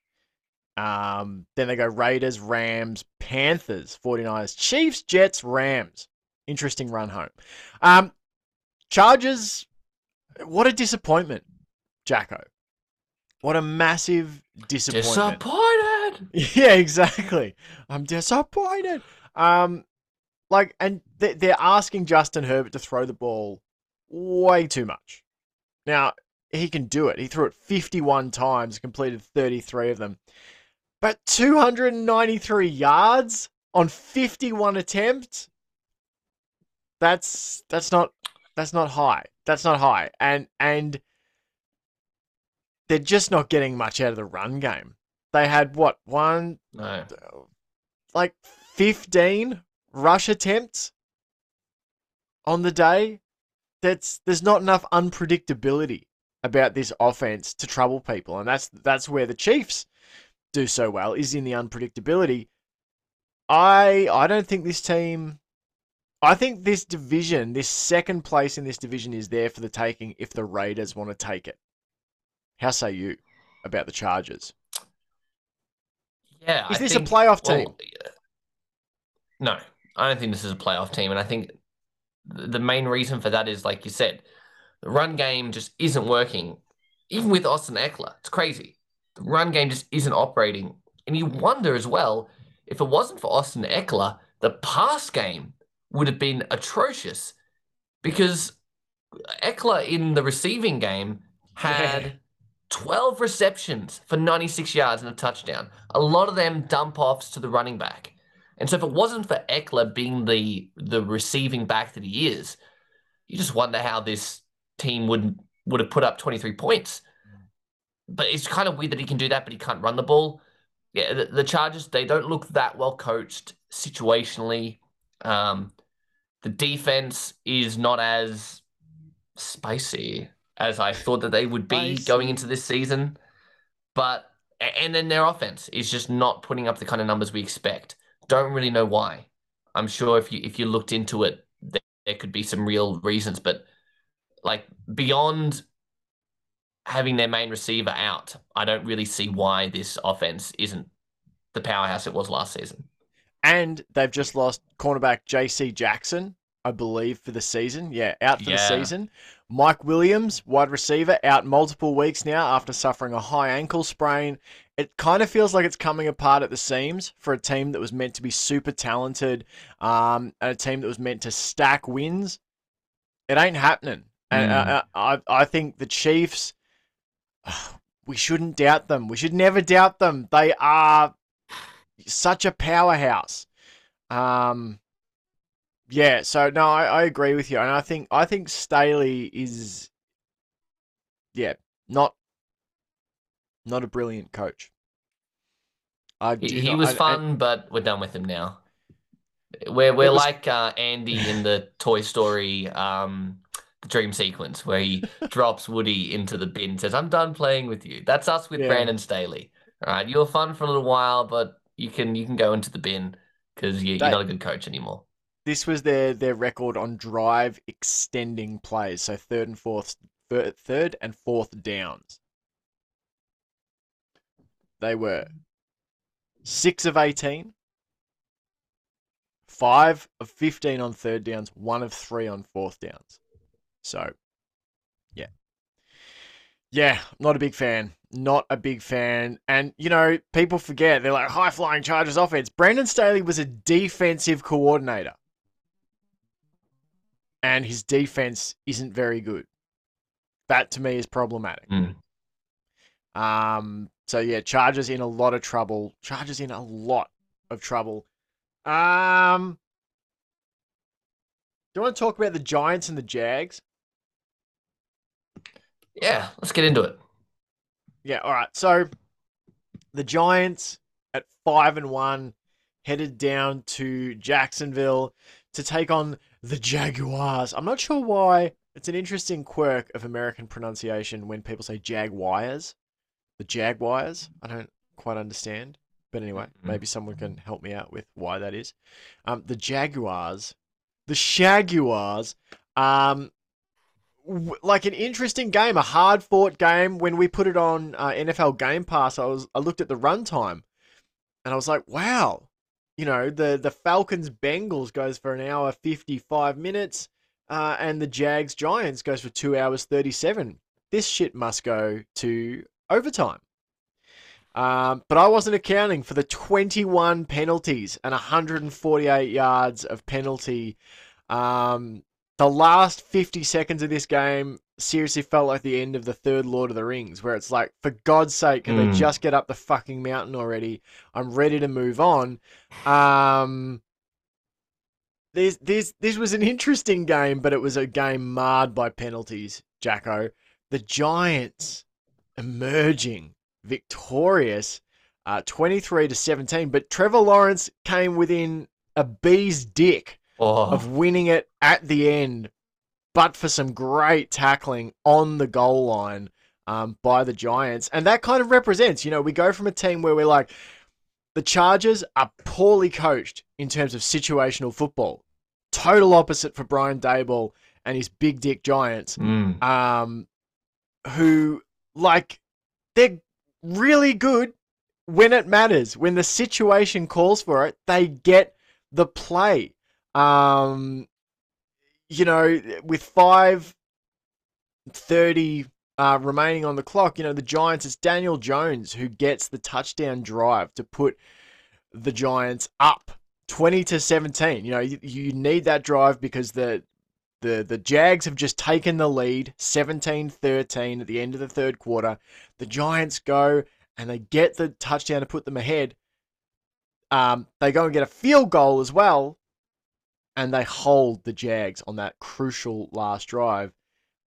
Um, then they go Raiders, Rams, Panthers, 49ers, Chiefs, Jets, Rams. Interesting run home. Um, Chargers, what a disappointment, Jacko. What a massive disappointment. Disappointed. Yeah, exactly. I'm disappointed. Um, like, and they- they're asking Justin Herbert to throw the ball way too much. Now he can do it. He threw it 51 times, completed 33 of them, but 293 yards on 51 attempts. That's that's not that's not high. That's not high. And and they're just not getting much out of the run game. They had what one No. like 15 rush attempts on the day. That's there's not enough unpredictability about this offense to trouble people, and that's that's where the Chiefs do so well is in the unpredictability. I I don't think this team. I think this division, this second place in this division, is there for the taking if the Raiders want to take it. How say you about the Chargers? Yeah, Is I this think- a playoff team? well, no, I don't think this is a playoff team, and I think the main reason for that is, like you said, the run game just isn't working. Even with Austin Ekeler, it's crazy. The run game just isn't operating, and you wonder as well if it wasn't for Austin Ekeler, the pass game would have been atrocious because Ekeler in the receiving game had. Yeah. 12 receptions for 96 yards and a touchdown. A lot of them dump offs to the running back. And so if it wasn't for Ekeler being the the receiving back that he is, you just wonder how this team would would have put up 23 points. But it's kind of weird that he can do that, but he can't run the ball. Yeah, the, the Chargers, they don't look that well coached situationally. Um, the defense is not as spicy as I thought that they would be going into this season. But and then their offense is just not putting up the kind of numbers we expect. Don't really know why. I'm sure if you if you looked into it, there, there could be some real reasons. But like beyond having their main receiver out, I don't really see why this offense isn't the powerhouse it was last season. And they've just lost cornerback JC Jackson, I believe, for the season. Yeah, out for the season. Mike Williams, wide receiver, out multiple weeks now after suffering a high ankle sprain. It kind of feels like it's coming apart at the seams for a team that was meant to be super talented um, and a team that was meant to stack wins. It ain't happening. And Mm. uh, I, I think the Chiefs, we shouldn't doubt them. We should never doubt them. They are such a powerhouse. Um, yeah, so no, I, I agree with you, and I think I think Staley is, yeah, not not a brilliant coach. I He, he not- was I- I- fun, but we're done with him now. We're we're was- like uh, Andy in the Toy Story um, dream sequence where he drops Woody into the bin, says, "I'm done playing with you." That's us with Yeah. Brandon Staley. All right, you were fun for a little while, but you can you can go into the bin because you, you're not a good coach anymore. this was their their record on drive extending plays, so third and fourth, third and fourth downs. They were six of eighteen, five of fifteen on third downs, one of three on fourth downs. So, yeah, yeah, not a big fan. Not a big fan. And you know, people forget they're like high flying Chargers offense. Brandon Staley was a defensive coordinator and his defense isn't very good. That to me is problematic. Mm. Um, so yeah, Chargers in a lot of trouble. Chargers in a lot of trouble. Um, do you want to talk about the Giants and the Jags? Yeah, let's get into it. Yeah, all right. So the Giants at five and one headed down to Jacksonville to take on the Jaguars. I'm not sure why. It's an interesting quirk of American pronunciation when people say Jaguars. The Jaguars. I don't quite understand. But anyway, Mhm. maybe someone can help me out with why that is. Um, the Jaguars, the Shaguars, um, like an interesting game, a hard fought game. When we put it on uh, NFL Game Pass, I was I looked at the runtime, and I was like, wow, you know the the Falcons Bengals goes for an hour fifty five minutes, uh, and the Jags Giants goes for two hours thirty seven. This shit must go to overtime. Um, but I wasn't accounting for the 21 penalties and 148 yards of penalty. Um, the last 50 seconds of this game seriously felt like the end of the third Lord of the Rings, where it's like, for God's sake, can they Mm. just get up the fucking mountain already? I'm ready to move on. Um, this this this was an interesting game, but it was a game marred by penalties. Jacko, the Giants emerging victorious, uh, 23 to 17. But Trevor Lawrence came within a bee's dick Oh, of winning it at the end, but for some great tackling on the goal line um, by the Giants. And that kind of represents, you know, we go from a team where we're like, the Chargers are poorly coached in terms of situational football. Total opposite for Brian Daboll and his big dick Giants mm. um, who like they're really good when it matters, when the situation calls for it, they get the play. Um, you know, with five thirty uh, remaining on the clock, you know, the Giants, it's Daniel Jones who gets the touchdown drive to put the Giants up 20 to 17. You know, you, you need that drive because the the the Jags have just taken the lead 17-13 at the end of the third quarter. The Giants go and they get the touchdown to put them ahead. Um, they go and get a field goal as well, and they hold the Jags on that crucial last drive.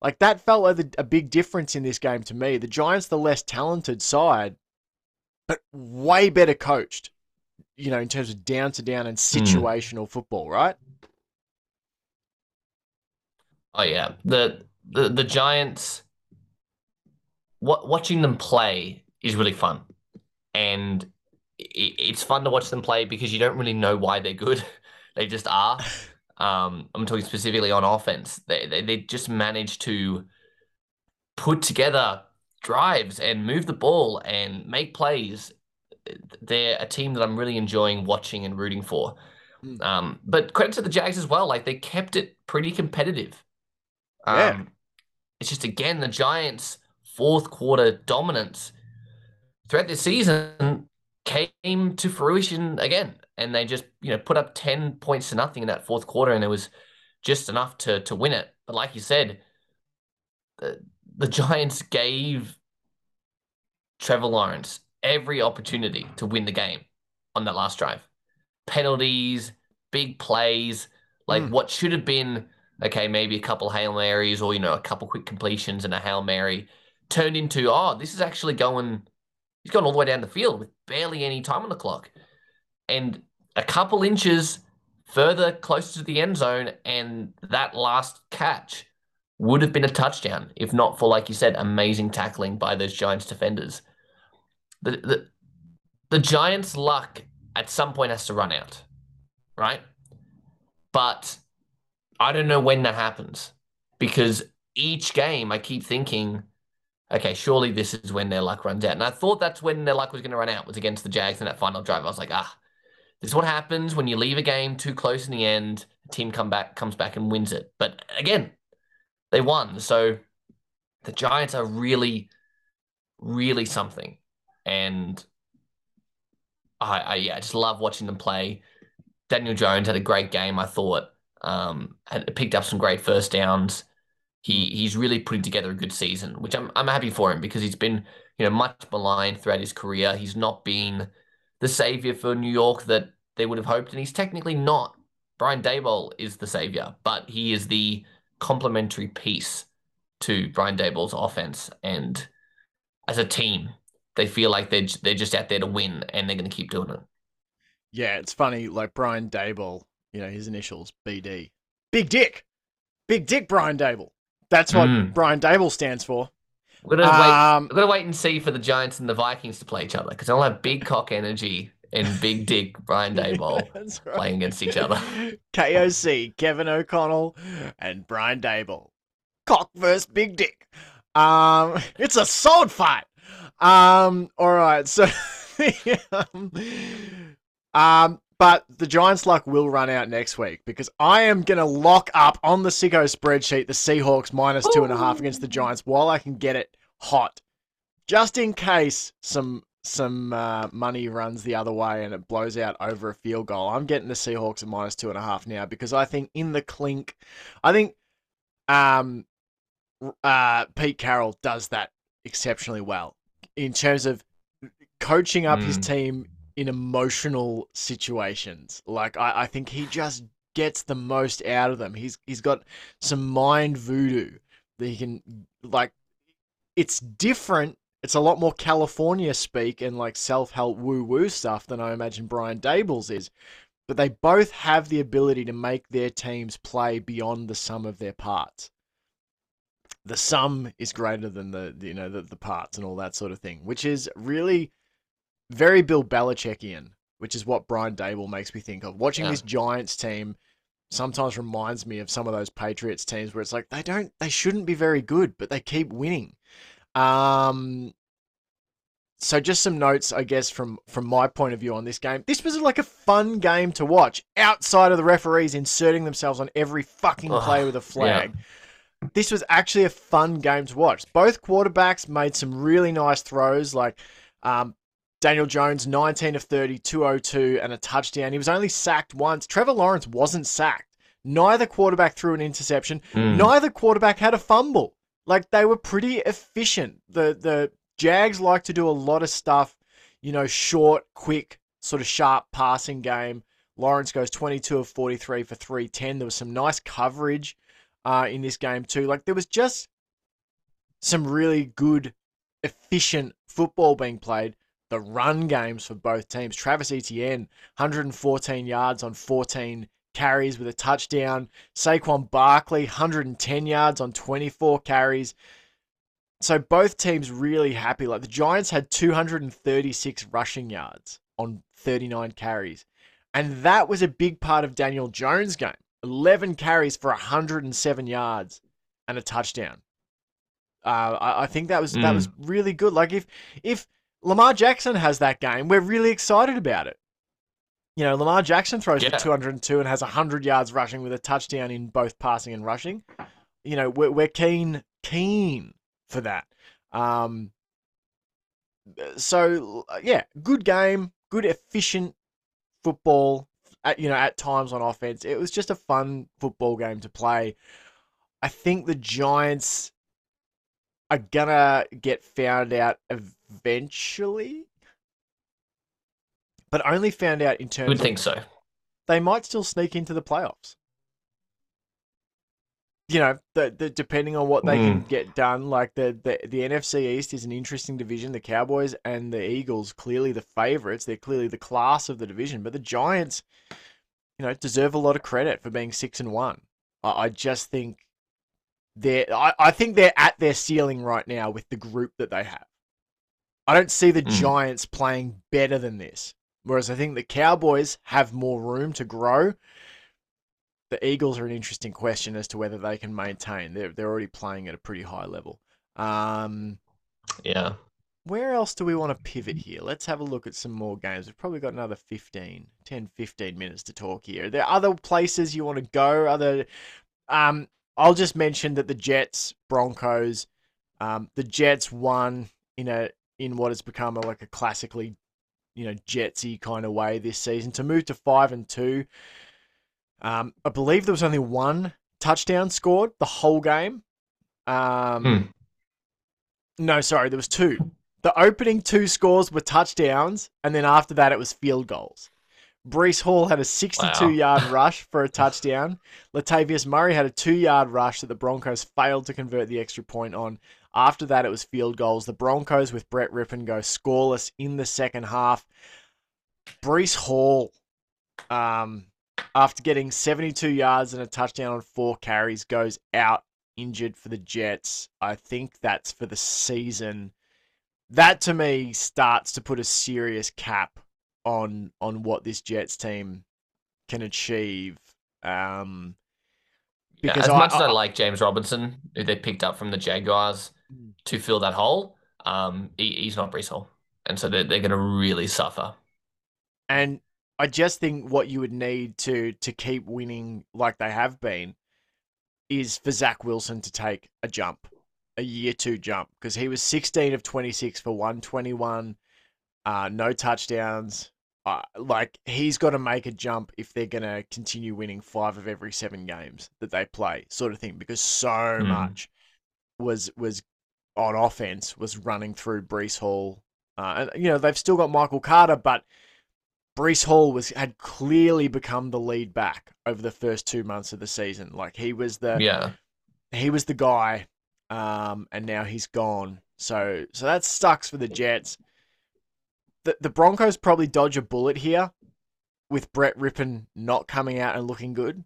Like that felt like a big difference in this game to me. The Giants, the less talented side, but way better coached. You know, in terms of down to down and Hmm. situational football, right? Oh yeah, the the the Giants. What watching them play is really fun, and i it's fun to watch them play because you don't really know why they're good. They just are. Um, I'm talking specifically on offense. They, they they just manage to put together drives and move the ball and make plays. They're a team that I'm really enjoying watching and rooting for. Mm. Um, but credit to the Jags as well. Like they kept it pretty competitive. Um, Yeah. It's just again the Giants' fourth quarter dominance throughout this season came to fruition again, and they just you know put up ten points to nothing in that fourth quarter, and it was just enough to to win it. But like you said, the, the Giants gave Trevor Lawrence every opportunity to win the game on that last drive. Penalties, big plays, like Mm. what should have been okay, maybe a couple Hail Marys or you know, a couple quick completions and a Hail Mary turned into, oh, this is actually going he's gone all the way down the field with barely any time on the clock. And a couple inches further closer to the end zone, and that last catch would have been a touchdown if not for, like you said, amazing tackling by those Giants defenders. The the, the Giants' luck at some point has to run out, right? But I don't know when that happens because each game I keep thinking, okay, surely this is when their luck runs out. And I thought that's when their luck was going to run out was against the Jags in that final drive. I was like, ah, this is what happens when you leave a game too close in the end. Team come back comes back and wins it. But again, they won. So the Giants are really, really something. And I, I yeah, I just love watching them play. Daniel Jones had a great game, I thought. Um, had picked up some great first downs. He he's really putting together a good season, which I'm I'm happy for him because he's been you know much maligned throughout his career. He's not been the savior for New York that they would have hoped, and he's technically not. Brian Daboll is the savior, but he is the complementary piece to Brian Daboll's offense, and as a team, they feel like they're they're just out there to win, and they're going to keep doing it. Yeah, it's funny. Like Brian Daboll, you know, his initials BD, Big Dick, Big Dick Brian Daboll. That's what Mm. Brian Daboll stands for. We're gonna wait. Um, We're gonna wait and see for the Giants and the Vikings to play each other because they'll have big cock energy and big dick Brian Daboll right. playing against each other. KOC, Kevin O'Connell, and Brian Daboll. Cock versus Big Dick. Um, it's a sword fight. Um, all right, so um, um, but the Giants' luck will run out next week because I am gonna lock up on the Sicko spreadsheet the Seahawks minus two and a half against the Giants while I can get it hot, just in case some some uh, money runs the other way and it blows out over a field goal. I'm getting the Seahawks at minus two and a half now because I think in the clink, I think um, uh, Pete Carroll does that exceptionally well in terms of coaching up his Mm. team in emotional situations. Like I, I think he just gets the most out of them. He's he's got some mind voodoo that he can like. It's different. It's a lot more California speak and like self help woo woo stuff than I imagine Brian Daboll's is. But they both have the ability to make their teams play beyond the sum of their parts. The sum is greater than the you know the, the parts and all that sort of thing, which is really very Bill Belichickian, which is what Brian Daboll makes me think of. Watching Yeah. this Giants team sometimes reminds me of some of those Patriots teams where it's like they don't they shouldn't be very good, but they keep winning. Um so just some notes, I guess, from from my point of view on this game. This was like a fun game to watch outside of the referees inserting themselves on every fucking play with a flag. This was actually a fun game to watch. Both quarterbacks made some really nice throws, like um, Daniel Jones, 19 of 30, 202, and a touchdown. He was only sacked once. Trevor Lawrence wasn't sacked. Neither quarterback threw an interception. Mm. Neither quarterback had a fumble. Like they were pretty efficient. The the Jags like to do a lot of stuff, you know, short, quick, sort of sharp passing game. Lawrence goes 22 of 43 for 310. There was some nice coverage uh, in this game too. Like there was just some really good, efficient football being played. The run games for both teams. Travis Etienne, 114 yards on 14 carries with a touchdown. Saquon Barkley, 110 yards on 24 carries. So both teams really happy. Like the Giants had 236 rushing yards on 39 carries. And that was a big part of Daniel Jones' game. 11 carries for 107 yards and a touchdown. Uh, I, I think that was that Mm. was really good. Like if if Lamar Jackson has that game, we're really excited about it. You know, Lamar Jackson throws Yeah. for 202 and has 100 yards rushing with a touchdown in both passing and rushing. You know, we're, we're keen keen for that. Um, so yeah, good game, good efficient football. At, you know, at times on offense, it was just a fun football game to play. I think the Giants are gonna get found out eventually, but only found out in terms Would of think so. they might still sneak into the playoffs. You know, the, the depending on what they can hmm. get done, like the, the the NFC East is an interesting division. The Cowboys and the Eagles clearly the favorites. They're clearly the class of the division, but the Giants, you know, deserve a lot of credit for being six and one. I, I just think they're I, I think they're at their ceiling right now with the group that they have. I don't see the Mm. Giants playing better than this. Whereas I think the Cowboys have more room to grow. The Eagles are an interesting question as to whether they can maintain. They're they're already playing at a pretty high level. Um, Yeah. where else do we want to pivot here? Let's have a look at some more games. We've probably got another 15, 10, 15 minutes to talk here. Are there other places you want to go? Other, um, I'll just mention that the Jets, Broncos, um, the Jets won in a in what has become a, like a classically, you know, Jetsy kind of way this season to move to five and two. Um, I believe there was only one touchdown scored the whole game. Um, Hmm. no, sorry, there was two. The opening two scores were touchdowns, and then after that, it was field goals. Breece Hall had a 62 Wow. yard rush for a touchdown. Latavius Murray had a two yard rush that the Broncos failed to convert the extra point on. After that, it was field goals. The Broncos with Brett Rypien go scoreless in the second half. Breece Hall, um, after getting 72 yards and a touchdown on four carries, goes out injured for the Jets. I think that's for the season. That to me starts to put a serious cap on on what this Jets team can achieve. Um, Yeah, because as I- much as I I- like James Robinson, who they picked up from the Jaguars. To fill that hole, um, he, he's not Breece Hall, and so they're, they're going to really suffer. And I just think what you would need to to keep winning like they have been is for Zach Wilson to take a jump, a year two jump, because he was 16 of 26 for 121, uh, no touchdowns. Uh, like he's got to make a jump if they're going to continue winning five of every seven games that they play, sort of thing, because so Hmm. much was was on offense was running through Breece Hall. Uh, and you know they've still got Michael Carter, but Breece Hall was had clearly become the lead back over the first two months of the season. Like he was the Yeah, he was the guy, um, and now he's gone. So so that sucks for the Jets. The the Broncos probably dodge a bullet here with Brett Rypien not coming out and looking good.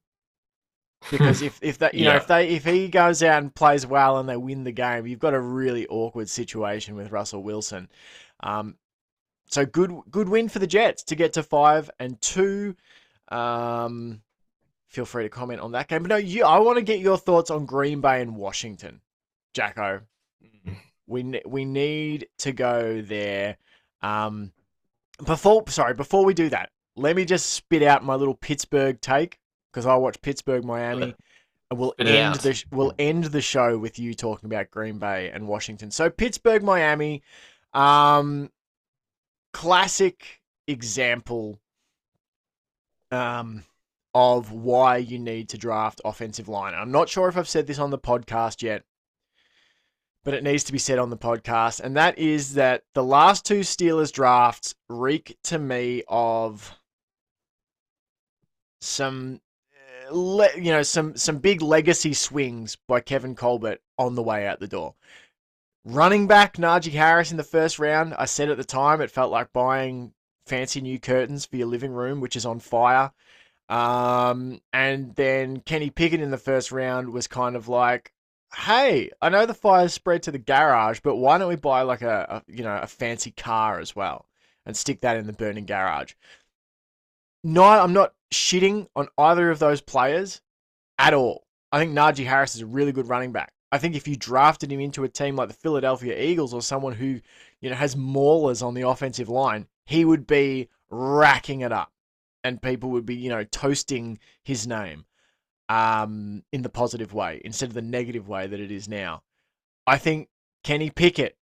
Because if, if that you know if they if he goes out and plays well and they win the game, you've got a really awkward situation with Russell Wilson. Um, so good good win for the Jets to get to five and two. Um, feel free to comment on that game. But no, you I want to get your thoughts on Green Bay and Washington, Jacko. We we need to go there. Um, before sorry, before we do that, let me just spit out my little Pittsburgh take because I watch Pittsburgh Miami. And we'll Spit end the we'll end the show with you talking about Green Bay and Washington. So Pittsburgh, Miami, um, classic example um, of why you need to draft offensive line. I'm not sure if I've said this on the podcast yet, but it needs to be said on the podcast, and that is that the last two Steelers drafts reek to me of some le- you know some some big legacy swings by Kevin Colbert on the way out the door. Running back Najee Harris in the first round, I said at the time it felt like buying fancy new curtains for your living room, which is on fire. Um, and then Kenny Pickett in the first round was kind of like, hey, I know the fire spread to the garage, but why don't we buy like a, a you know a fancy car as well and stick that in the burning garage? No, I'm not shitting on either of those players at all. I think Najee Harris is a really good running back. I think if you drafted him into a team like the Philadelphia Eagles or someone who, you know, has maulers on the offensive line, he would be racking it up and people would be, you know, toasting his name um, in the positive way instead of the negative way that it is now. I think Kenny Pickett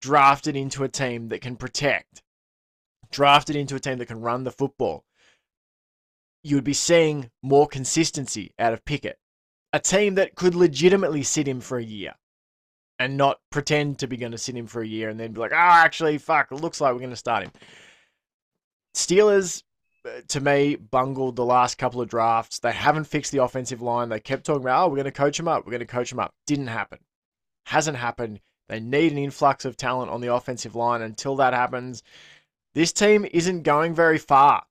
drafted into a team that can protect, drafted into a team that can run the football. You would be seeing more consistency out of Pickett. A team that could legitimately sit him for a year and not pretend to be going to sit him for a year and then be like, oh, actually, fuck, it looks like we're going to start him. Steelers, uh, to me, bungled the last couple of drafts. They haven't fixed the offensive line. They kept talking about, oh, we're going to coach him up. We're going to coach him up. Didn't happen. Hasn't happened. They need an influx of talent on the offensive line. Until that happens, this team isn't going very far.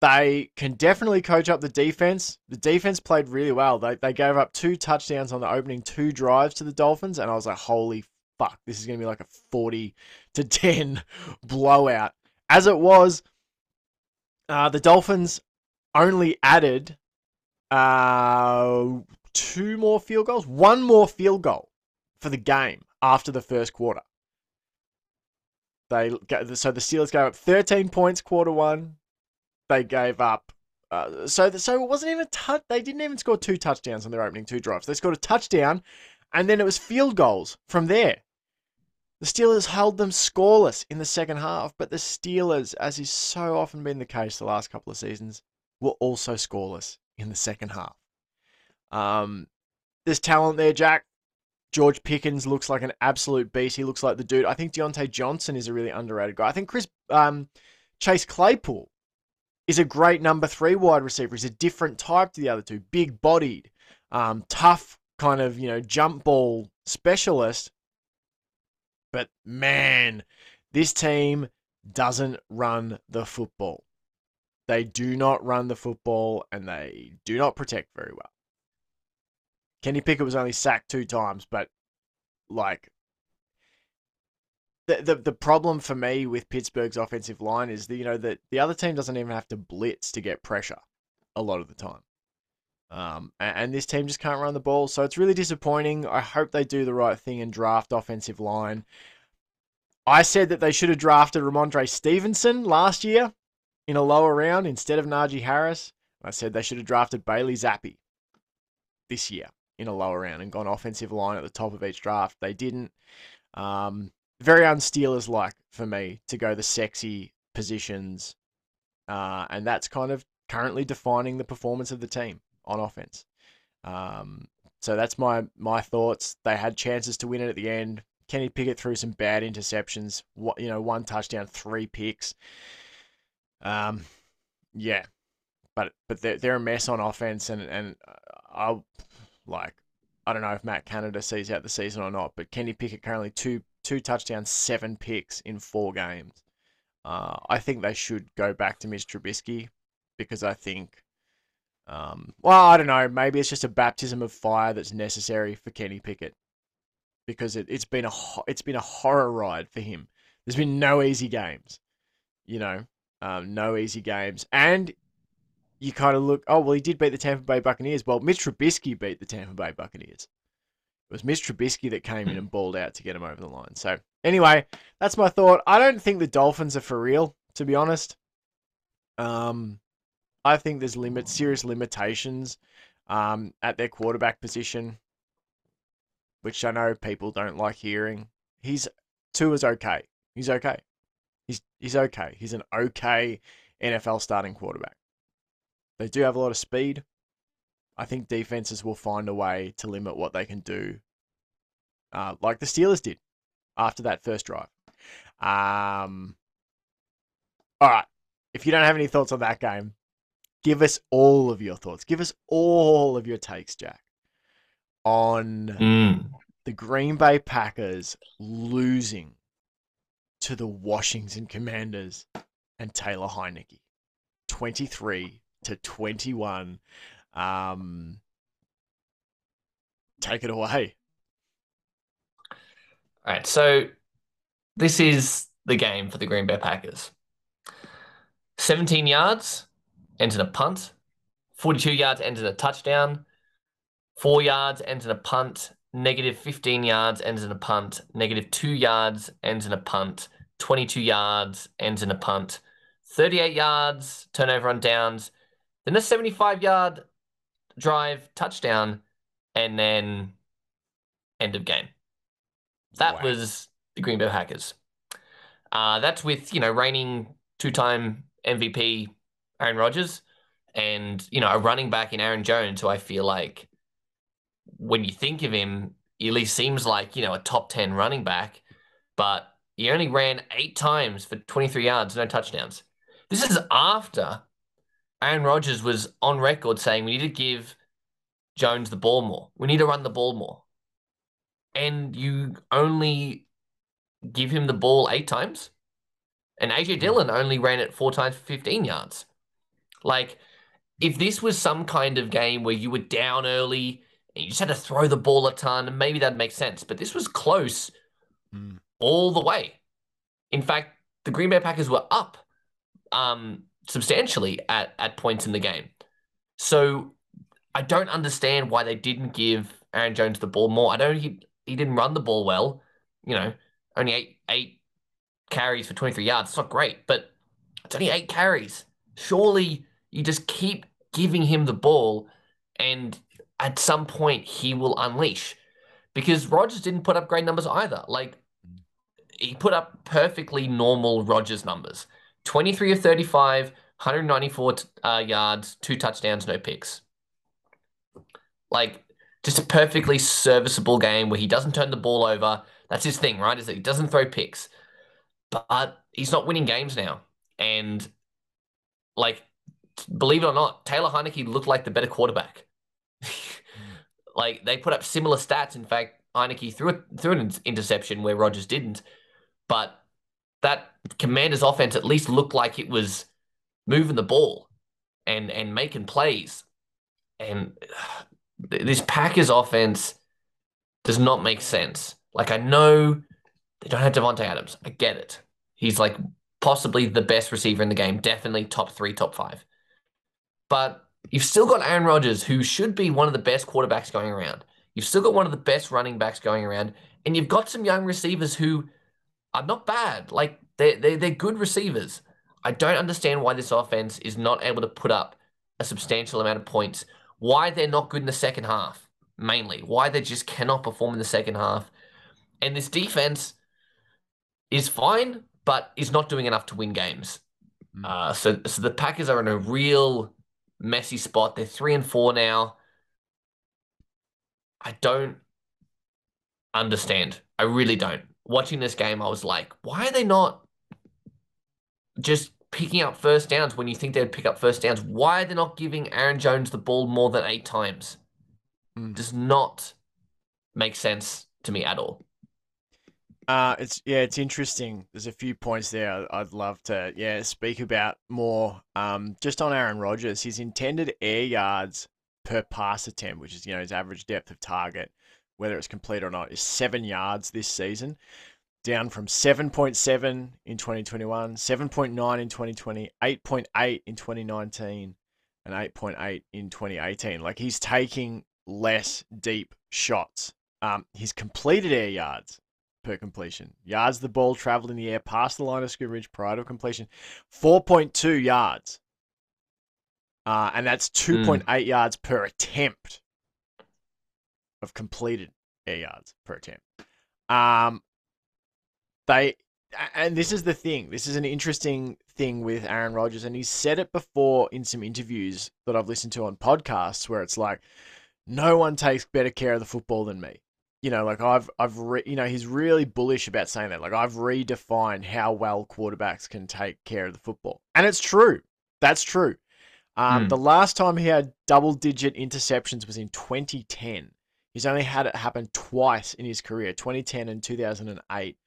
They can definitely coach up the defense. The defense played really well. They, they gave up two touchdowns on the opening two drives to the Dolphins, and I was like, holy fuck, this is going to be like a 40 to 10 blowout. As it was, uh, the Dolphins only added uh, two more field goals, one more field goal for the game after the first quarter. They so the Steelers gave up 13 points quarter one. They gave up uh, so so it wasn't even touch. They didn't even score two touchdowns on their opening two drives. They scored a touchdown, and then it was field goals from there. The Steelers held them scoreless in the second half, but the Steelers, as is so often been the case the last couple of seasons, were also scoreless in the second half. Um, there's talent there, Jack. George Pickens looks like an absolute beast. He looks like the dude. I think Diontae Johnson is a really underrated guy. I think Chris um, Chase Claypool is a great number three wide receiver. He's a different type to the other two. Big bodied, um, tough, kind of, you know, jump ball specialist. But man, this team doesn't run the football. They do not run the football and they do not protect very well. Kenny Pickett was only sacked two times, but like the, the the problem for me with Pittsburgh's offensive line is that you know that the other team doesn't even have to blitz to get pressure a lot of the time. Um, and, and this team just can't run the ball, so it's really disappointing. I hope they do the right thing and draft offensive line. I said that they should have drafted Rhamondre Stevenson last year in a lower round instead of Najee Harris. I said they should have drafted Bailey Zappe this year in a lower round and gone offensive line at the top of each draft. They didn't. Um, very unsteelers like for me to go the sexy positions, uh, and that's kind of currently defining the performance of the team on offense. Um, so that's my my thoughts. They had chances to win it at the end. Kenny Pickett threw some bad interceptions. What you know, one touchdown, three picks. Um, yeah, but but they're they're a mess on offense, and and I'll like I don't know if Matt Canada sees out the season or not, but Kenny Pickett currently two two touchdowns, seven picks in four games. Uh, I think they should go back to Mitch Trubisky because I think, um, well, I don't know, maybe it's just a baptism of fire that's necessary for Kenny Pickett because it, it's been a it's been a horror ride for him. There's been no easy games, you know, um, no easy games, and you kind of look, oh well, he did beat the Tampa Bay Buccaneers. Well, Mitch Trubisky beat the Tampa Bay Buccaneers. It was Mitch Trubisky that came in and balled out to get him over the line. So anyway, that's my thought. I don't think the Dolphins are for real, to be honest. Um, I think there's limit serious limitations um, at their quarterback position, which I know people don't like hearing. He's two is okay. He's okay. He's he's okay. He's an okay NFL starting quarterback. They do have a lot of speed. I think defenses will find a way to limit what they can do, uh, like the Steelers did after that first drive. Um, all right. If you don't have any thoughts on that game, give us all of your thoughts. Give us all of your takes, Jack, on Mm. the Green Bay Packers losing to the Washington Commanders and Taylor Heinicke. 23 to 21. Um, take it away. All right, so this is the game for the Green Bay Packers. 17 yards, ends in a punt. 42 yards, ends in a touchdown. 4 yards, ends in a punt. Negative 15 yards, ends in a punt. Negative 2 yards, ends in a punt. 22 yards, ends in a punt. 38 yards, turnover on downs. Then a 75 yard drive, touchdown, and then end of game. That Wow. was the Green Bay Packers. Uh, that's with, you know, reigning two-time MVP Aaron Rodgers and, you know, a running back in Aaron Jones, who I feel like when you think of him, he at least seems like, you know, a top 10 running back, but he only ran eight times for 23 yards, no touchdowns. This is after Aaron Rodgers was on record saying we need to give Jones the ball more. We need to run the ball more. And you only give him the ball eight times? And AJ Dillon only ran it four times for 15 yards. Like, if this was some kind of game where you were down early and you just had to throw the ball a ton, maybe that'd make sense. But this was close Mm. all the way. In fact, the Green Bay Packers were up um, substantially at, at points in the game. So I don't understand why they didn't give Aaron Jones the ball more. I don't he he didn't run the ball well. You know, only eight eight carries for 23 yards. It's not great, but it's only eight carries. Surely you just keep giving him the ball and at some point he will unleash. Because Rodgers didn't put up great numbers either. Like he put up perfectly normal Rodgers numbers. 23 of 35, 194 uh, yards, two touchdowns, no picks. Like just a perfectly serviceable game where he doesn't turn the ball over. That's his thing, right? Is that he doesn't throw picks. But he's not winning games now. And like believe it or not, Taylor Heinicke looked like the better quarterback. like they put up similar stats. In fact, Heinicke threw it threw an interception where Rodgers didn't. But that Commanders offense at least looked like it was moving the ball and and making plays. And this Packers offense does not make sense. Like I know they don't have Davante Adams. I get it. He's like possibly the best receiver in the game, definitely top three, top five. But you've still got Aaron Rodgers, who should be one of the best quarterbacks going around. You've still got one of the best running backs going around, and you've got some young receivers who are not bad. Like they're, they're, they're good receivers. I don't understand why this offense is not able to put up a substantial amount of points. Why they're not good in the second half, mainly. Why they just cannot perform in the second half. And this defense is fine, but is not doing enough to win games. Mm. Uh, so, so the Packers are in a real messy spot. They're three and four now. I don't understand. I really don't. Watching this game, I was like, why are they not just picking up first downs when you think they'd pick up first downs? Why are they not giving Aaron Jones the ball more than eight times? Mm. Does not make sense to me at all. Uh, it's yeah, it's interesting. There's a few points there I'd love to yeah speak about more. Um, just on Aaron Rodgers, his intended air yards per pass attempt, which is you know his average depth of target, whether it's complete or not, is seven yards this season, down from seven point seven in 2021, seven point nine in 2020, eight point eight in 2019, and eight point eight in 2018. Like he's taking less deep shots Um, his completed air yards per completion, yards the ball traveled in the air past the line of scrimmage prior to completion, 4.2 yards. Uh, and that's 2.8 yards per attempt of completed air yards per attempt. Um, they and this is the thing. This is an interesting thing with Aaron Rodgers, and he's said it before in some interviews that I've listened to on podcasts, where it's like, no one takes better care of the football than me. You know, like I've, I've, re- you know, he's really bullish about saying that. Like I've redefined how well quarterbacks can take care of the football, and it's true. That's true. Um, Hmm. The last time he had double-digit interceptions was in 2010. He's only had it happen twice in his career, 2010 and 2008.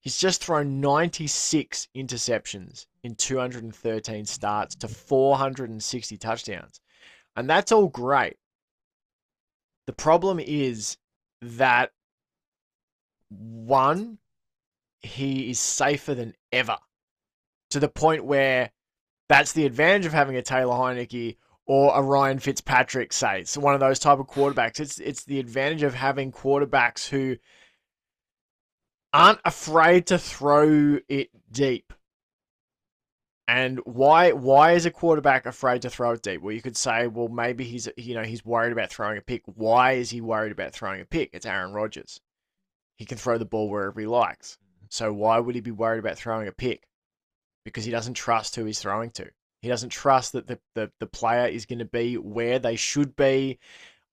He's just thrown 96 interceptions in 213 starts to 460 touchdowns. And that's all great. The problem is that one, he is safer than ever to the point where that's the advantage of having a Taylor Heinicke or a Ryan Fitzpatrick, say. It's one of those type of quarterbacks. It's it's the advantage of having quarterbacks who aren't afraid to throw it deep. And why why is a quarterback afraid to throw it deep? Well, you could say, well, maybe he's you know he's worried about throwing a pick. Why is he worried about throwing a pick? It's Aaron Rodgers. He can throw the ball wherever he likes. So why would he be worried about throwing a pick? Because he doesn't trust who he's throwing to. He doesn't trust that the, the, the player is going to be where they should be,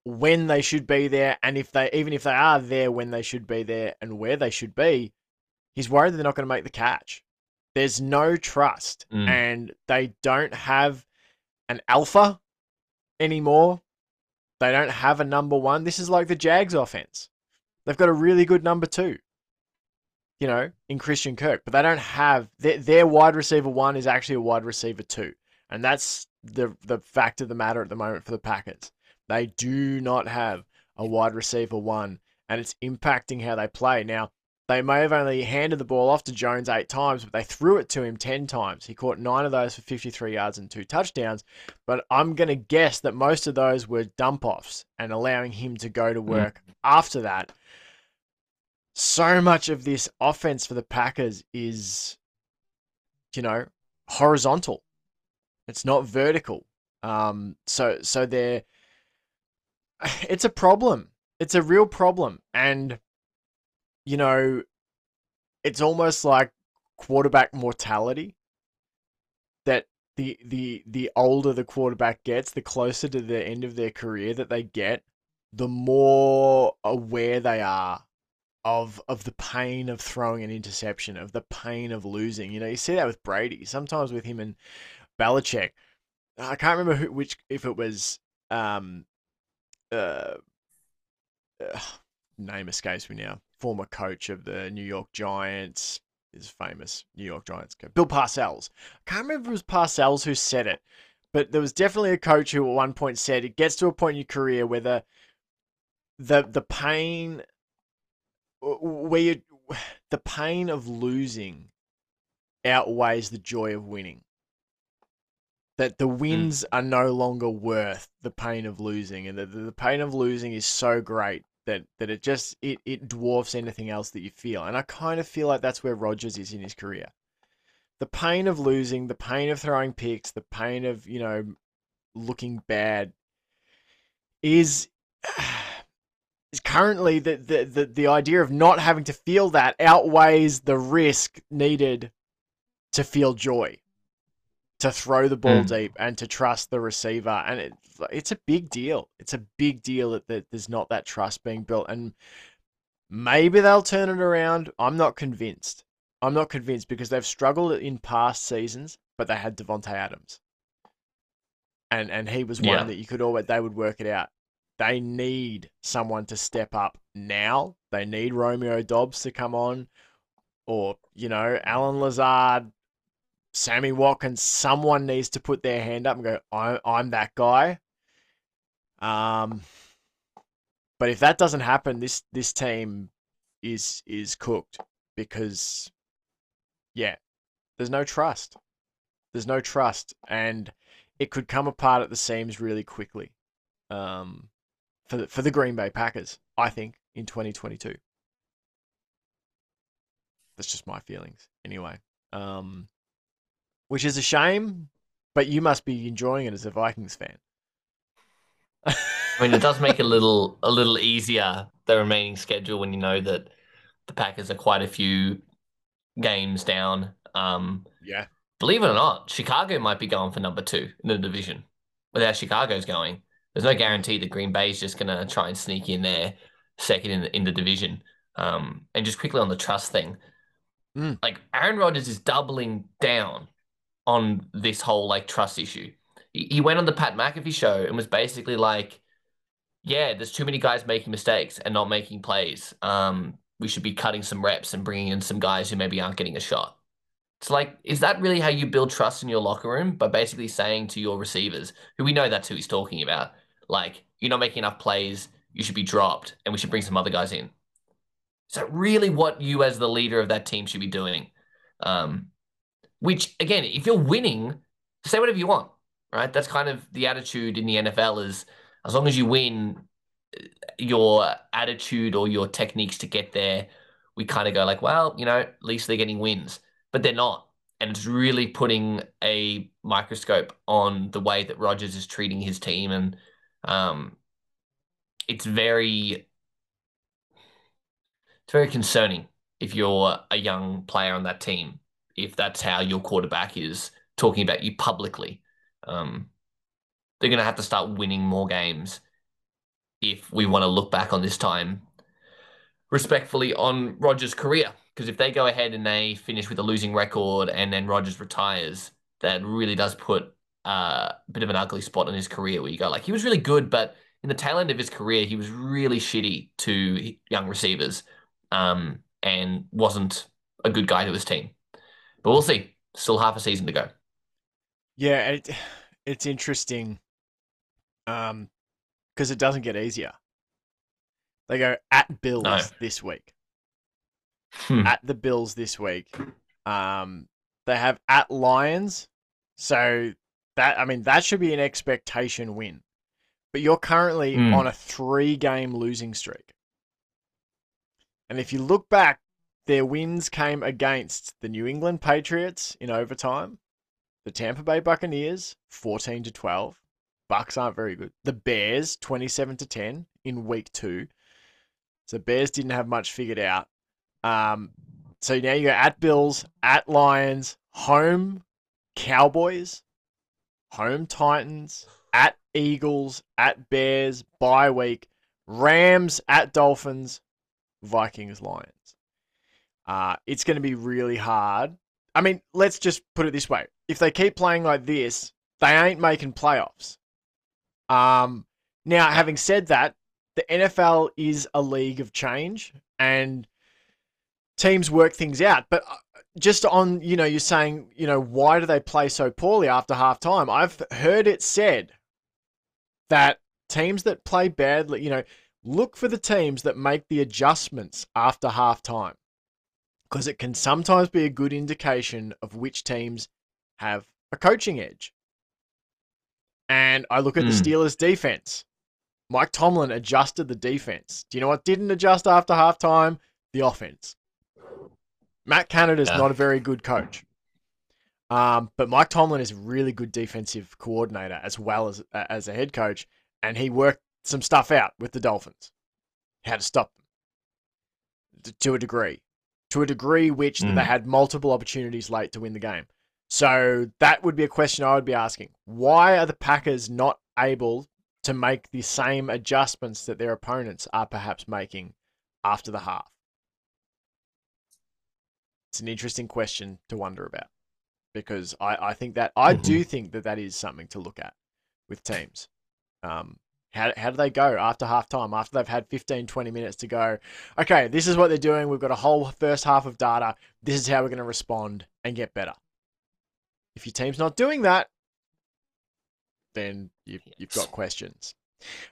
when they should be there, and if they even if they are there when they should be there and where they should be, he's worried they're not going to make the catch. There's no trust, Mm. and they don't have an alpha anymore. They don't have a number one. This is like the Jags offense. They've got a really good number two, you know, in Christian Kirk, but they don't have their, their wide receiver one is actually a wide receiver two. And that's the the fact of the matter at the moment for the Packers. They do not have a wide receiver one, and it's impacting how they play. Now, they may have only handed the ball off to Jones eight times, but they threw it to him 10 times. He caught nine of those for 53 yards and two touchdowns. But I'm going to guess that most of those were dump offs and allowing him to go to work after that. So much of this offense for the Packers is, you know, horizontal. It's not vertical. Um, so so they're it's a problem. It's a real problem. And you know, it's almost like quarterback mortality that the the the older the quarterback gets, the closer to the end of their career that they get, the more aware they are of of the pain of throwing an interception, of the pain of losing. You know, you see that with Brady, sometimes with him and Belichick. I can't remember who, which if it was um uh, uh name escapes me now. Former coach of the New York Giants is famous New York Giants coach. Bill Parcells. I can't remember if it was Parcells who said it, but there was definitely a coach who at one point said it gets to a point in your career where the the the pain where you the pain of losing outweighs the joy of winning. That the mm. wins are no longer worth the pain of losing, and that the, the pain of losing is so great that that it just it it dwarfs anything else that you feel. And I kind of feel like that's where Rodgers is in his career. The pain of losing, the pain of throwing picks, the pain of you know looking bad is currently the, the the the idea of not having to feel that outweighs the risk needed to feel joy to throw the ball Mm. deep and to trust the receiver. And it, it's a big deal. It's a big deal that, that there's not that trust being built. And maybe they'll turn it around. I'm not convinced. I'm not convinced because they've struggled in past seasons but they had Davante Adams. And and he was one Yeah. that you could always they would work it out they need someone to step up now. They need Romeo Doubs to come on, or you know, Allen Lazard, Sammy Watkins. Someone needs to put their hand up and go, "I, I'm that guy." Um, but if that doesn't happen, this this team is is cooked because, yeah, there's no trust. There's no trust, and it could come apart at the seams really quickly. Um, for the, for the Green Bay Packers, I think in 2022. That's just my feelings, anyway. Um, which is a shame, but you must be enjoying it as a Vikings fan. I mean, it does make it a little a little easier the remaining schedule when you know that the Packers are quite a few games down. Um, yeah. Believe it or not, Chicago might be going for number two in the division. With how Chicago's going, there's no guarantee that Green Bay's just going to try and sneak in there second in the, in the division. Um, and just quickly on the trust thing, Mm. like Aaron Rodgers is doubling down on this whole like trust issue. He, he went on the Pat McAfee show and was basically like, "Yeah, there's too many guys making mistakes and not making plays. Um, we should be cutting some reps and bringing in some guys who maybe aren't getting a shot." It's like, is that really how you build trust in your locker room? By basically saying to your receivers, who we know that's who he's talking about, like, you're not making enough plays, you should be dropped, and we should bring some other guys in. Is that really what you, as the leader of that team, should be doing? Um, which, again, if you're winning, say whatever you want, right? That's kind of the attitude in the NFL is as long as you win, your attitude or your techniques to get there, we kind of go like, well, you know, at least they're getting wins, but they're not. And it's really putting a microscope on the way that Rodgers is treating his team. And um, it's very it's very concerning if you're a young player on that team, if that's how your quarterback is talking about you publicly. Um, they're going to have to start winning more games if we want to look back on this time respectfully on Rodgers' career. Because if they go ahead and they finish with a losing record and then Rodgers retires, that really does put uh, a bit of an ugly spot in his career where you go, like, he was really good, but in the tail end of his career, he was really shitty to young receivers um, and wasn't a good guy to his team. But we'll see. Still half a season to go. Yeah, it, it's interesting um, because it doesn't get easier. They go at Bills No. this week. Hmm. At the Bills this week. Um, they have at Lions. So that I mean that should be an expectation win. But you're currently Mm. on a three game losing streak. And if you look back, their wins came against the New England Patriots in overtime, the Tampa Bay Buccaneers, 14 to 12. Bucks aren't very good. The Bears, 27 to 10 in week two. So Bears didn't have much figured out. Um, so now you go at Bills, at Lions, home Cowboys, home Titans, at Eagles, at Bears, bye week, Rams, at Dolphins, Vikings, Lions. Uh, it's going to be really hard. I mean, let's just put it this way: if they keep playing like this, they ain't making playoffs. Um, now, having said that, the NFL is a league of change, and teams work things out. But uh, just on, you know, you're saying, you know, why do they play so poorly after halftime? I've heard it said that teams that play badly, you know, look for the teams that make the adjustments after halftime because it can sometimes be a good indication of which teams have a coaching edge. And I look at the Hmm. Steelers defense. Mike Tomlin adjusted the defense. Do you know what didn't adjust after halftime? The offense. Matt Canada's Yeah. not a very good coach. Um, but Mike Tomlin is a really good defensive coordinator as well as as a head coach, and he worked some stuff out with the Dolphins. How to stop them to a degree, to a degree which Mm. they had multiple opportunities late to win the game. So that would be a question I would be asking: Why are the Packers not able to make the same adjustments that their opponents are perhaps making after the half? It's an interesting question to wonder about because I, I think that I do think that that is something to look at with teams. Um, how, how do they go after halftime, after they've had 15, 20 minutes to go, okay, this is what they're doing. We've got a whole first half of data. This is how we're going to respond and get better. If your team's not doing that, then you've, you've got questions.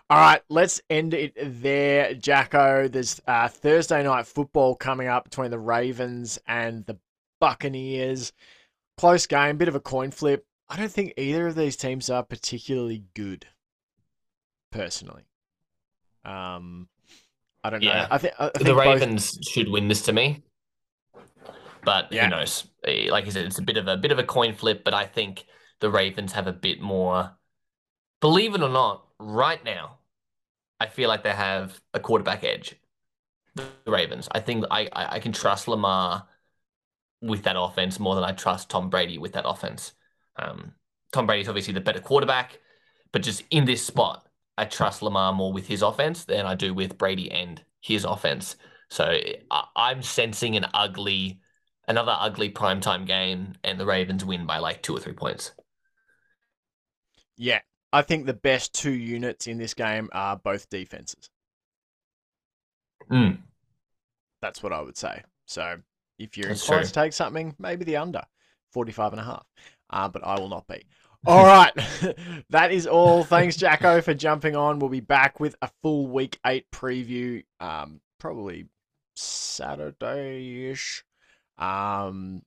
All right, let's end it there, Jacko. There's uh, Thursday night football coming up between the Ravens and the Buccaneers. Close game, bit of a coin flip. I don't think either of these teams are particularly good, personally. Um, I don't know. Yeah. I think I think the both- Ravens should win this to me, but Yeah. who knows? Eh, Like I said, it's a bit of a bit of a coin flip. But I think the Ravens have a bit more. Believe it or not, right now, I feel like they have a quarterback edge. The Ravens. I think I I, can trust Lamar with that offense more than I trust Tom Brady with that offense. Um, Tom Brady's obviously the better quarterback, but just in this spot, I trust Lamar more with his offense than I do with Brady and his offense. So I, I'm sensing an ugly, another ugly primetime game, and the Ravens win by like two or three points. Yeah, I think the best two units in this game are both defenses. Mm. That's what I would say. So if you're That's inclined true. to take something, maybe the under 45 and a half. Uh, but I will not be. All right. that is all. Thanks, Jacko, for jumping on. We'll be back with a full week eight preview, um, probably Saturday ish um,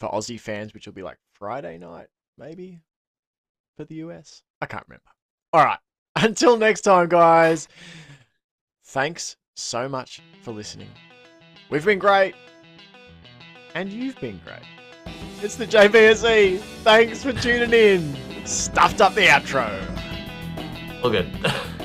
for Aussie fans, which will be like Friday night, maybe for the US. I can't remember. All right. Until next time, guys. Thanks so much for listening. We've been great. And you've been great. It's the JBSE. Thanks for tuning in. Stuffed up the outro. All good.